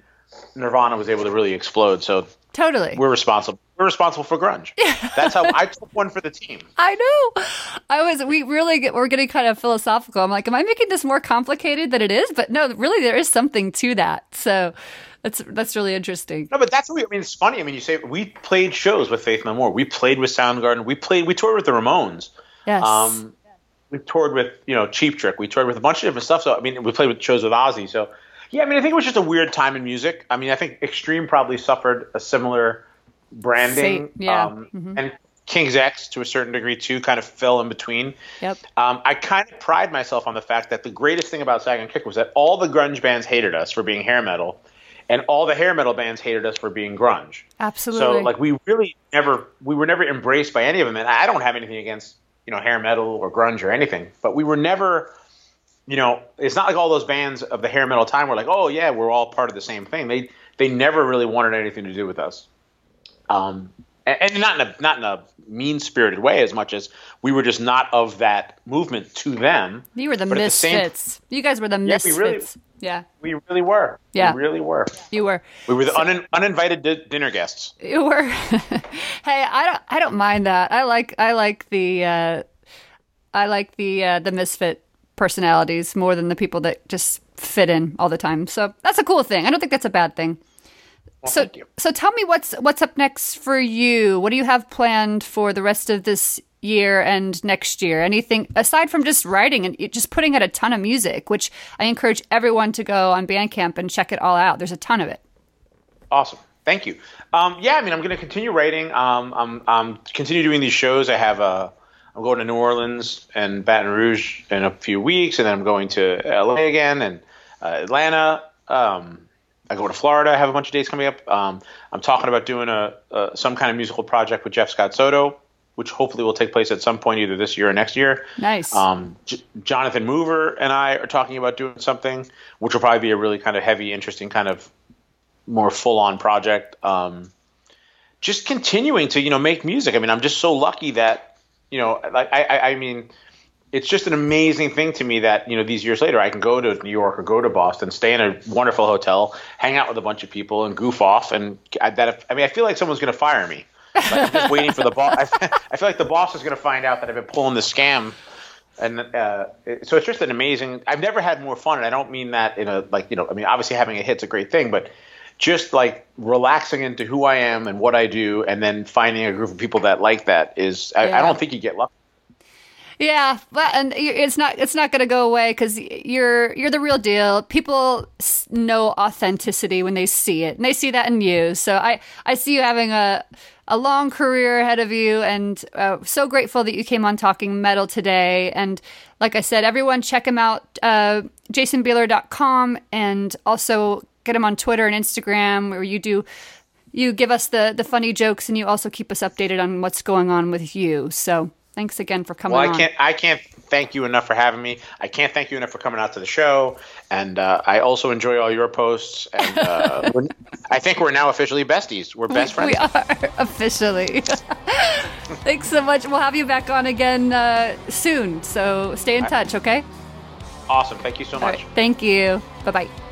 nirvana was able to really explode. So totally, we're responsible we're responsible for grunge that's how i took one for the team I know. I was. We really get. We're getting kind of philosophical. I'm like, am I making this more complicated than it is? But no, really, there is something to that. So that's that's really interesting. No, but that's what we, I mean. It's funny. I mean, you say we played shows with Faith No More. We played with Soundgarden. We played. We toured with the Ramones. Yes. Um, we toured with you know Cheap Trick. We toured with a bunch of different stuff. So I mean, we played with shows with Ozzy. So yeah, I mean, I think it was just a weird time in music. I mean, I think Extreme probably suffered a similar branding. Fate, yeah. Um, And King's X to a certain degree too kind of fell in between. Yep. Um, I kind of pride myself on the fact that the greatest thing about Saigon Kick was that all the grunge bands hated us for being hair metal, and all the hair metal bands hated us for being grunge. Absolutely. So like we really never we were never embraced by any of them, and I don't have anything against you know hair metal or grunge or anything, but we were never. You know, it's not like all those bands of the hair metal time were like, oh yeah, we're all part of the same thing. They they never really wanted anything to do with us. Um, and, not in a not in a mean spirited way as much as we were just not of that movement to them. you were the but at the same- misfits. you guys were the Yeah, we misfits. really- yeah, We really were. Yeah. We really were. you were. We were the unin- uninvited di- dinner guests. You were. hey, I don't. I don't mind that. I like. I like the. Uh, I like the uh, the misfit personalities more than the people that just fit in all the time. So that's a cool thing. I don't think that's a bad thing. So, thank you. so tell me what's what's up next for you. What do you have planned for the rest of this year and next year? Anything aside from just writing and just putting out a ton of music, which I encourage everyone to go on Bandcamp and check it all out. There's a ton of it. Awesome. Thank you. Um, yeah, I mean, I'm going to continue writing. Um, I'm, I'm continue doing these shows. I have a. I'm going to New Orleans and Baton Rouge in a few weeks, and then I'm going to LA again and uh, Atlanta. Um, I go to Florida. I have a bunch of dates coming up. Um, I'm talking about doing a, a some kind of musical project with Jeff Scott Soto which hopefully will take place at some point either this year or next year. Nice. Um, J- Jonathan Mover and I are talking about doing something, which will probably be a really kind of heavy, interesting, kind of more full on project. Um, just continuing to you know make music. I mean, I'm just so lucky that you know, like I, I, I mean, it's just an amazing thing to me that you know these years later I can go to New York or go to Boston, stay in a wonderful hotel, hang out with a bunch of people, and goof off. And I, that I mean, I feel like someone's going to fire me. Like, I'm just waiting for the boss. I, I feel like the boss is going to find out that I've been pulling the scam. And uh, it- so it's just an amazing. I've never had more fun, and I don't mean that in a like you know. I mean, obviously having a hit's a great thing, but just like relaxing into who I am and what I do, and then finding a group of people that like that is. I, Yeah. I don't think you get lucky. Yeah, but and it's not it's not going to go away because you're you're the real deal. People know authenticity when they see it, and they see that in you. So I I see you having a a long career ahead of you, and uh, so grateful that you came on Talking Metal today. And like I said, everyone check him out, uh, jasonbieler.com, and also get him on Twitter and Instagram, where you do you give us the the funny jokes, and you also keep us updated on what's going on with you. So. Thanks again for coming Well, I on. can't. I can't thank you enough for having me. I can't thank you enough for coming out to the show. And uh, I also enjoy all your posts. And uh, I think we're now officially besties. We're best friends. We are officially. Thanks so much. We'll have you back on again uh, soon. So stay in touch, okay? Awesome. Thank you so much. right. Thank you. Bye bye.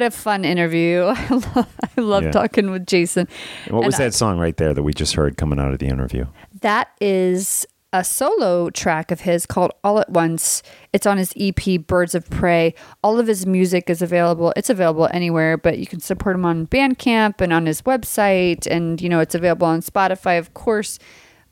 What a fun interview. I love, I love Yeah. talking with Jason. And what was And I- that song right there that we just heard coming out of the interview? That is a solo track of his called All at Once. It's on his EP Birds of Prey. All of his music is available. It's available anywhere, but you can support him on Bandcamp and on his website and you know, it's available on Spotify of course.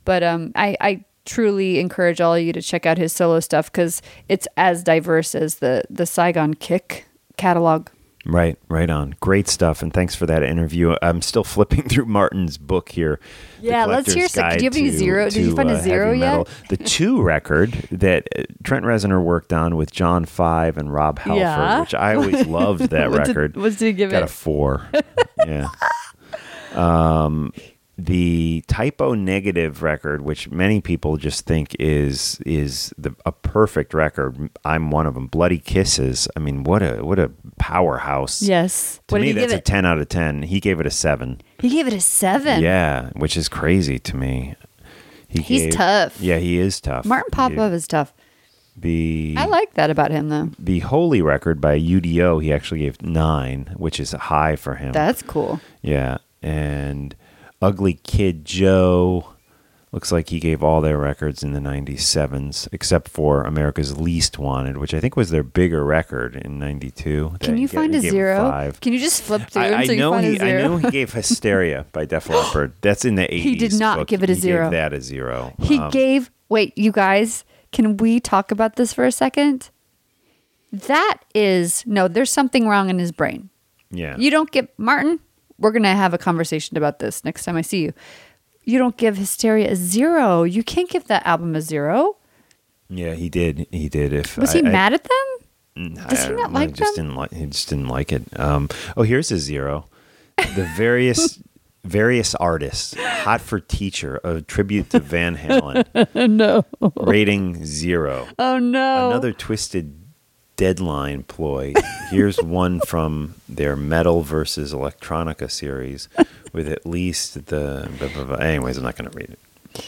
But um I I truly encourage all of you to check out his solo stuff cuz it's as diverse as the the Saigon Kick catalog. Right, right on. Great stuff, and thanks for that interview. I'm still flipping through Martin's book here. Yeah, let's hear some- do you have any to- zero- did you to, find a uh, zero yet? The two record that uh, Trent Reznor worked on with John Five and Rob Halford, Yeah. which I always loved that What did- record. what did you give Got it? a four. yeah. Um, the Type O Negative record, which many people just think is is the a perfect record. I'm one of them. Bloody Kisses. I mean, what a what a powerhouse. Yes. To what me, that's a? 10 out of 10. He gave it a 7. He gave it a 7. Yeah, which is crazy to me. He He's tough. Yeah, he is tough. Martin Popoff is tough. The I like that about him though. the Holy record by UDO, he actually gave 9, which is high for him. That's cool. yeah, and Ugly Kid Joe looks like he gave all their records in the 97s except for America's Least Wanted, which I think was their bigger record in 92. Can you find a zero? five. Can you just flip through I, I know you find he? I know he gave Hysteria by Def Leppard. That's in the 80s. He did not book. give it a He zero. Gave that a zero. He Um, gave. Wait, you guys, can we talk about this for a second? That is no. There's something wrong in his brain. Yeah. You don't get, Martin. We're gonna have a conversation about this next time I see you. You don't give Hysteria a zero. You can't give that album a zero. yeah, he did. He did. If Was I, he I- mad at them? Does he not know, like he just them? Didn't like, he just didn't like it. Um, oh, here's a zero. The various various artists. Hot for Teacher, a tribute to Van Halen. no. Rating zero. Oh no. Another twisted deadline ploy. Here's one from their metal versus electronica series with at least the. blah, blah, blah. Anyways, I'm not going to read it.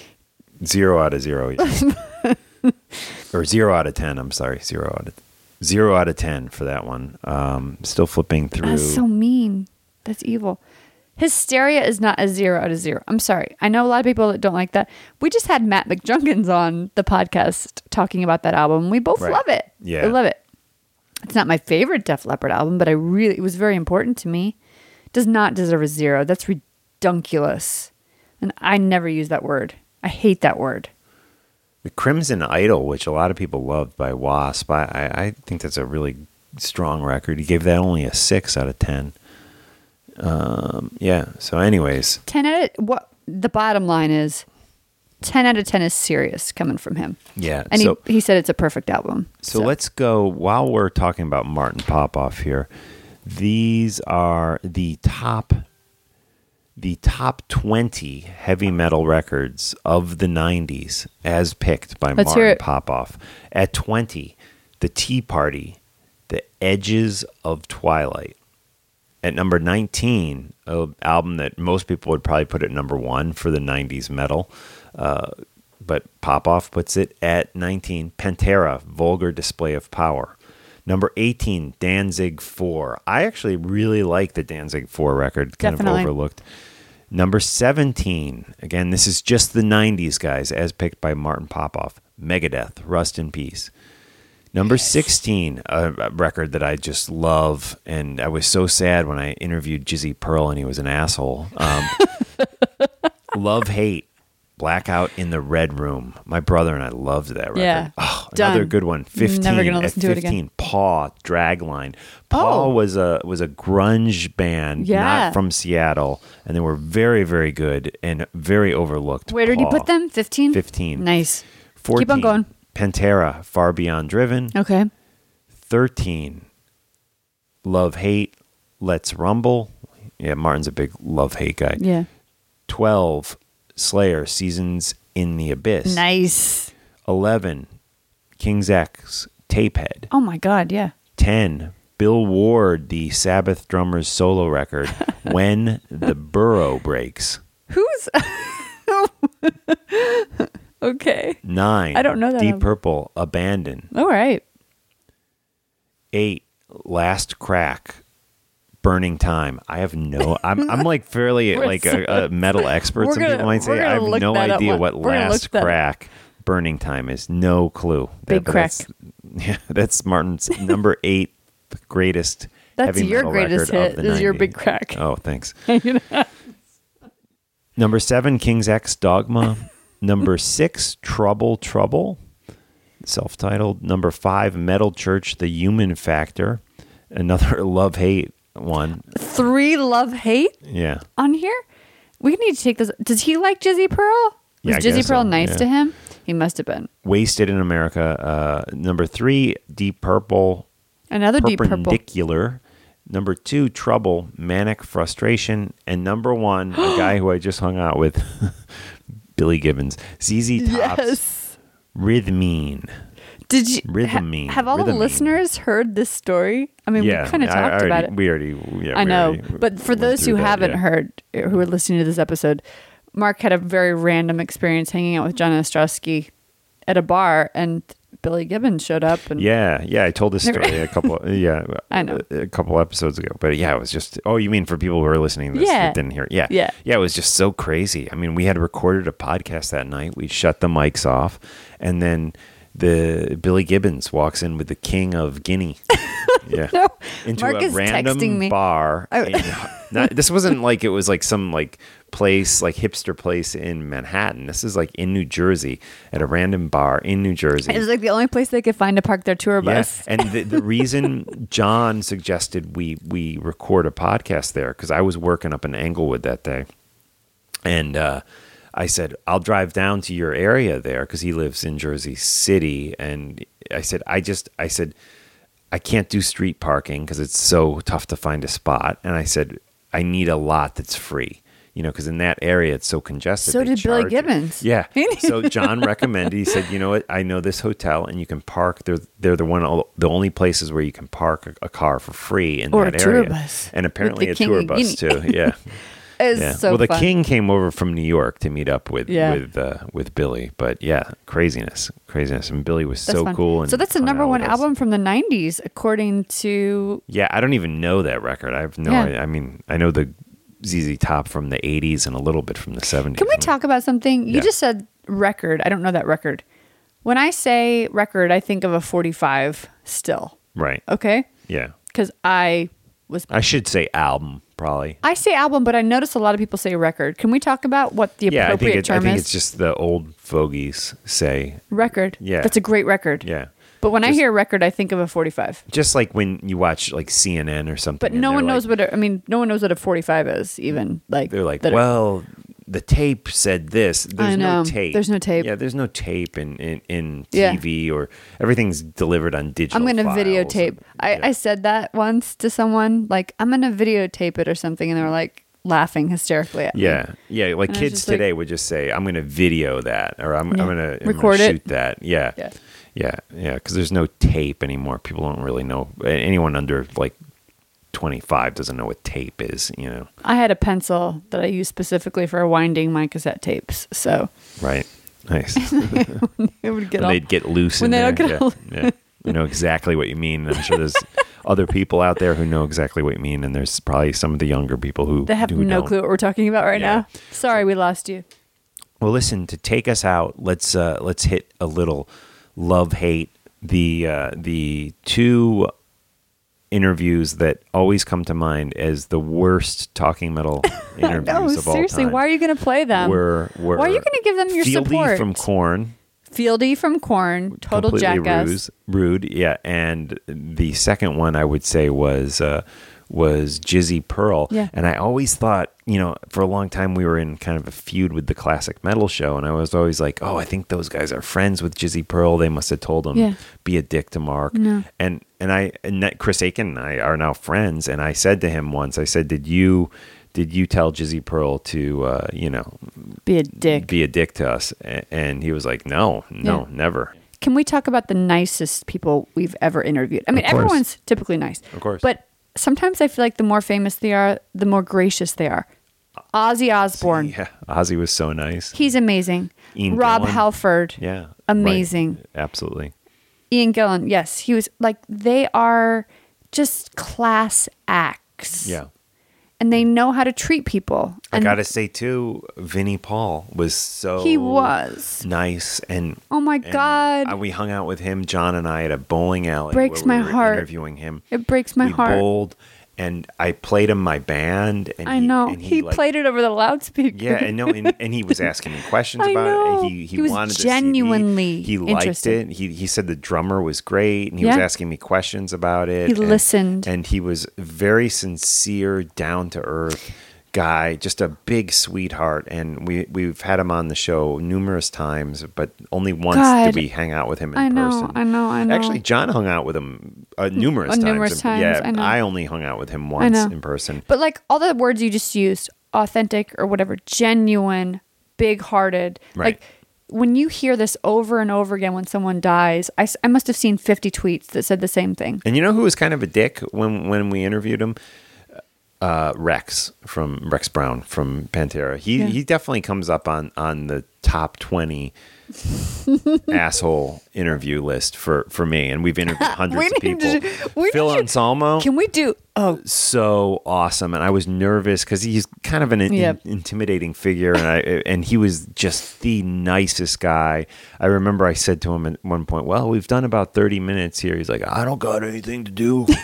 Zero out of zero. or zero out of 10. I'm sorry. Zero out of. Zero out of ten for that one. Um, still flipping through. That's so mean. That's evil. Hysteria is not a zero out of zero. I'm sorry. I know a lot of people that don't like that. We just had Matt McJunkins on the podcast talking about that album. We both Right. love it. Yeah. I love it. It's not my favorite Def Leppard album, but I really it was very important to me. Does not deserve a zero. That's redunculous. And I never use that word. I hate that word. The Crimson Idol, which a lot of people loved by Wasp, I, I, I think that's a really strong record. He gave that only a six out of ten. Um, yeah. So, anyways, 10 out of what the bottom line is 10 out of 10 is serious coming from him. yeah. And so, he, he said it's a perfect album. so let's go. While we're talking about Martin Popoff here, these are the top, the top twenty heavy metal records of the '90s, as picked by Let's Martin. Popoff. At twenty, The Tea Party, The Edges of Twilight. At number 19, an album that most people would probably put at number one for the 90s metal, uh, but Popoff puts it at 19, Pantera, Vulgar Display of Power. Number 18, Danzig 4. I actually really like the Danzig 4 record, kind Definitely. of overlooked. Number 17, again, this is just the 90s, guys, as picked by Martin Popoff, Megadeth, Rust in Peace. Number 16, a, a record that I just love. And I was so sad when I interviewed Jizzy Pearl and he was an asshole. Um, love, Hate, Blackout in the Red Room. My brother and I loved that record. Yeah. Oh, another good one. 15. Never gonna at listen to it again. 15, Paw, Dragline. Paw Oh. was a was a grunge band, Yeah. not from Seattle. And they were very, very good and very overlooked. Where did you put them? 15? 15. Nice. 14, Keep on going. Pantera, Far Beyond Driven. Okay. 13 love hate let's rumble yeah martin's a big love hate guy Yeah. 12 slayer seasons in the abyss Nice. 11 king's x tapehead Oh my God. Yeah. 10 bill ward the sabbath drummer's solo record when the burrow breaks Who's. okay. 9 I don't know that deep album. purple abandon All right. 8 last crack Burning Time. I have no. I'm I'm like fairly like a, a metal expert. Some gonna- people might say I have no idea what we're gonna look last that up. crack Burning Time is. No clue. Big but crack. That's, yeah, that's Martin's number eight greatest. That's heavy your metal greatest hit, is your Big Crack. Oh, thanks. Number seven, King's X Dogma. Number six, Trouble Trouble, self titled. Number five, Metal Church, The Human Factor. Another love hate one. Three love hate Yeah. on here. We need to take this. Does he like Jizzy Pearl? Was Yeah, I Jizzy guess Pearl so, nice yeah. to him? He must have been. Wasted in America. Uh, number three, Deep Purple, Another deep purple. Purpendicular. Number two, Trouble, Manic Frustration. And number one, a guy who I just hung out with, Billy Gibbons, ZZ Top's Yes. Rhythmeen. Did you Rhythmeen. have all the listeners heard this story? I mean, yeah, we kind of talked already- about it. We already, yeah, I we know, already but for those who that, haven't yeah. heard, who are listening to this episode, Mark had a very random experience hanging out with John Ostrowski at a bar, and Billy Gibbons showed up, and Yeah, yeah, I told this story a couple. Yeah, I know. a, couple episodes ago. But yeah, it was just. Oh, you mean for people who are listening to this Yeah. that didn't hear? it. Yeah, Yeah. yeah. It was just so crazy. I mean, we had recorded a podcast that night. We shut the mics off, and then the Billy Gibbons walks in with the King of Guinea. Yeah, No, into Mark a is random texting me. bar. I- not, this wasn't like it was like some like place like hipster place in Manhattan. This is like in New Jersey at a random bar in New Jersey. it was like the only place they could find to park their tour bus. Yeah. And the, the reason John suggested we we record a podcast there because I was working up in Englewood that day, and uh, I said I'll drive down to your area there because he lives in Jersey City, and I said I just I said I can't do street parking because it's so tough to find a spot, and I said I need a lot that's free. You know, because in that area it's so congested. So did Billy. Gibbons. Yeah. so John recommended. He said, "You know what? I know this hotel, and you can park. They're they're the one the only places where you can park a, a car for free in Or a that tour area, bus and apparently a King tour bus too. Yeah, It's yeah. so well, the fun. king came over from New York to meet up with Yeah. with uh, with Billy, but yeah, craziness, craziness, and Billy was That's so fun. cool. And so that's the number one album from the '90s, according to Yeah, I don't even know that record. I have no. Yeah. idea. I mean, I know the ZZ Top from the '80s and a little bit from the '70s. Can we talk about something? You Yeah. just said record. I don't know that record. When I say record, I think of a 45 still. Right. Okay? Yeah. Because I was. I should say album probably. I say album, but I notice a lot of people say record. Can we talk about what the yeah, I appropriate think it, I think is? it's just the old fogies say. record. Yeah. That's a great record. Yeah. But when I Just- hear record, I think of a 45. Just like when you watch like CNN or something. But no one like- knows what a, I mean, no one knows what a 45 is even. Like They're like, well, the tape said this. There's know. no tape. There's no tape. Yeah, there's no tape in in, in Yeah. TV or everything's delivered on digital. I'm going to files videotape. and- I, yeah. I said that once to someone, like, I'm going to videotape it or something. And they were like laughing hysterically at me. Yeah, yeah. Like And kids just like- today would just say, "I'm going to video that," or "I'm, Yeah. I'm going to Record it. shoot that." Yeah, Yeah. yeah, yeah. Because there's no tape anymore. People don't really know. Anyone under like 25 doesn't know what tape is. You know, I had a pencil that I used specifically for winding my cassette tapes. So right? Nice. it would get all. they'd get loose when in they there. don't get yeah, all- yeah. You know exactly what you mean. I'm sure there's other people out there who know exactly what you mean, and there's probably some of the younger people who They have who no don't. clue what we're talking about right Yeah. now. Sorry, we lost you. Well, listen to take us out. Let's uh, let's hit a little love hate. The uh, the two interviews that always come to mind as the worst talking metal interviews No, of all seriously, time. why are you going to play them? Were, were Why are you gonna give them your Fieldy support? from Korn? Fieldy from Korn, total jackass. ruse- rude. Yeah, and the second one I would say was uh, was Jizzy Pearl. Yeah. and I always thought, you know, for a long time we were in kind of a feud with the classic metal show, and I was always like, oh, I think those guys are friends with Jizzy Pearl. They must have told him Yeah. be a dick to Mark. No. and and I and Chris Akin and I are now friends, and I said to him once, I said, did you? Did you tell Jizzy Pearl to, uh, you know, Be a dick. be a dick to us? And he was like, no, no, Yeah. never. Can we talk about the nicest people we've ever interviewed? I mean, everyone's typically nice. Of course. But sometimes I feel like the more famous they are, the more gracious they are. Ozzy Osbourne. Yeah, Ozzy was so nice. He's amazing. Ian Rob Gillan. Halford. Yeah, Amazing. right. Absolutely. Ian Gillan. Yes, he was like they are just class acts. Yeah. And they know how to treat people. I And gotta say too, Vinnie Paul was so he was. nice and Oh my and God. I- we hung out with him, John and I, at a bowling alley. Breaks we my were heart. Interviewing him, It breaks my we heart. Bowled, and I played him my band. And I he, know. and he like, played it over the loudspeaker. Yeah, and no, and, and he was asking me questions about it. know. And he, he He was wanted genuinely He liked it. He he said the drummer was great, and he was asking me questions about it. He and- listened. and he was very sincere, down to earth guy, just a big sweetheart. And we we've had him on the show numerous times, but only once God. did we hang out with him in I know, person. I know, I know. Actually, John hung out with him uh, numerous Uh, times. numerous times, Yeah, I know. only hung out with him once in person. But like all the words you just used, authentic or whatever, genuine, big hearted. Right. Like when you hear this over and over again when someone dies, I, I must have seen 50 tweets that said the same thing. And you know who was kind of a dick when when we interviewed him? Uh, Rex from Rex Brown from Pantera. He Yeah. he definitely comes up on on the top twenty asshole interview list for for me. And we've interviewed hundreds of people. to- we Phil Anselmo, Can we do? Oh, so awesome, and I was nervous because he's kind of an in- Yep. intimidating figure, and I and he was just the nicest guy. I remember I said to him at one point, "Well, we've done about thirty minutes here." He's like, "I don't got anything to do."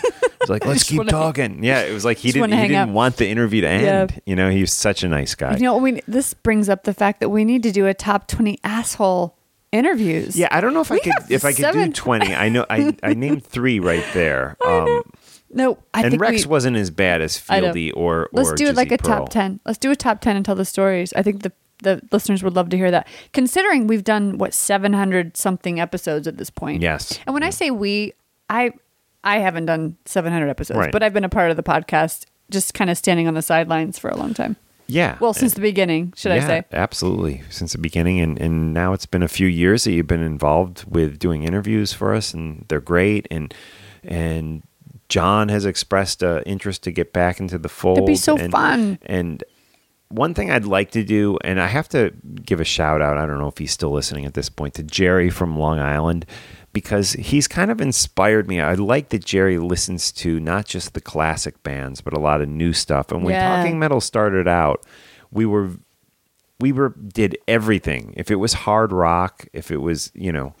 Like, "Let's keep wanna- talking." Yeah, it was like he didn't he didn't out. want the interview to end. Yep. You know, he was such a nice guy. you know, we this brings up the fact that we need to do a top 20 asshole interviews. yeah, I don't know if I could if I could do twenty. I know I I named three right there. Um, No, I and think Rex we, wasn't as bad as. Fieldy or Let's or do it like Jizzy a top 10. Let's do a top 10 and tell the stories. I think the the listeners would love to hear that. Considering we've done what 700 something episodes at this point. Yes. And when I say we, I I haven't done 700 episodes, Right. but I've been a part of the podcast just kind of standing on the sidelines for a long time. Yeah. Well, since the beginning, should I say? Absolutely. Since the beginning. And, and now it's been a few years that you've been involved with doing interviews for us, and they're great. And and John has expressed an interest to get back into the fold. It'd be so and, fun. And one thing I'd like to do, and I have to give a shout out, I don't know if he's still listening at this point, to Jerry from Long Island. Because he's kind of inspired me. I like that Jerry listens to not just the classic bands, but a lot of new stuff. And when Yeah. Talking Metal started out, we were we were did everything. If it was hard rock, if it was you know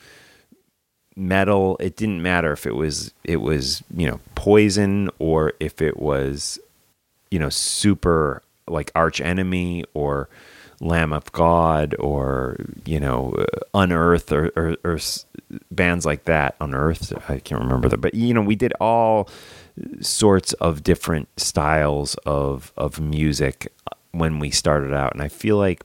metal, it didn't matter if it was it was you know poison or if it was you know super like arch enemy or Lamb of God or you know uh, Unearth or, or, or bands like that. Unearthed, I can't remember that, but you know we did all sorts of different styles of of music when we started out, and I feel like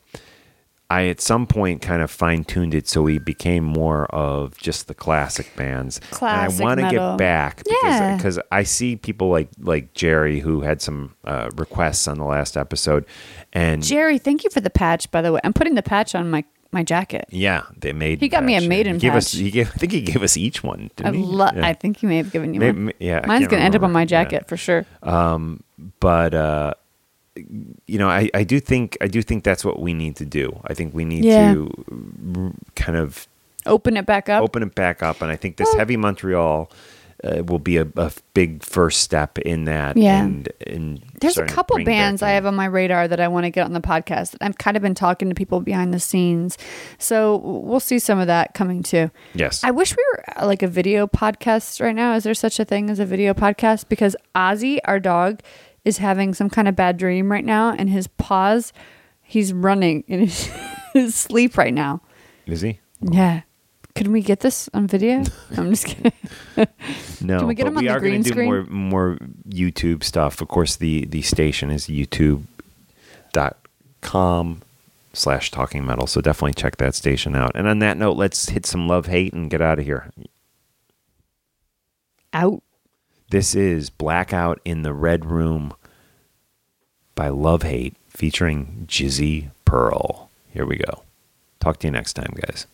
I at some point kind of fine tuned it so we became more of just the classic bands. Classic and I want to get back because Yeah. because I see people like like Jerry who had some uh, requests on the last episode, and Jerry, thank you for the patch, by the way. I'm putting the patch on my, my jacket. yeah, they made. He got me a. Maiden He gave us. patch. He gave. I think he gave us each one. I, lo- Yeah. I think he may have given you May- one. yeah, Mine's going to end up on remember. my Yeah. jacket for sure. Um, but uh, you know, I, I do think I do think that's what we need to do. I think we need Yeah. to kind of Open it back up. open it back up, and I think this heavy Montreal uh, will be a, a big first step in that. Yeah. and, and There's a couple bands I have on my radar that I want to get on the podcast. I've kind of been talking to people behind the scenes. So we'll see some of that coming too. Yes, I wish we were uh, like a video podcast right now. Is there such a thing as a video podcast? Because Ozzy, our dog, is having some kind of bad dream right now, and his paws, he's running in his, his sleep right now. is he? Yeah. Can we get this on video? I'm just kidding. No, Can we get but him on we the are gonna do screen? more more YouTube stuff. Of course, the the station is youtube.com slash talking metal. So definitely check that station out. And on that note, let's hit some love hate and get out of here. Out. This is Blackout in the Red Room by Love Hate featuring Jizzy Pearl. Here we go. Talk to you next time, guys.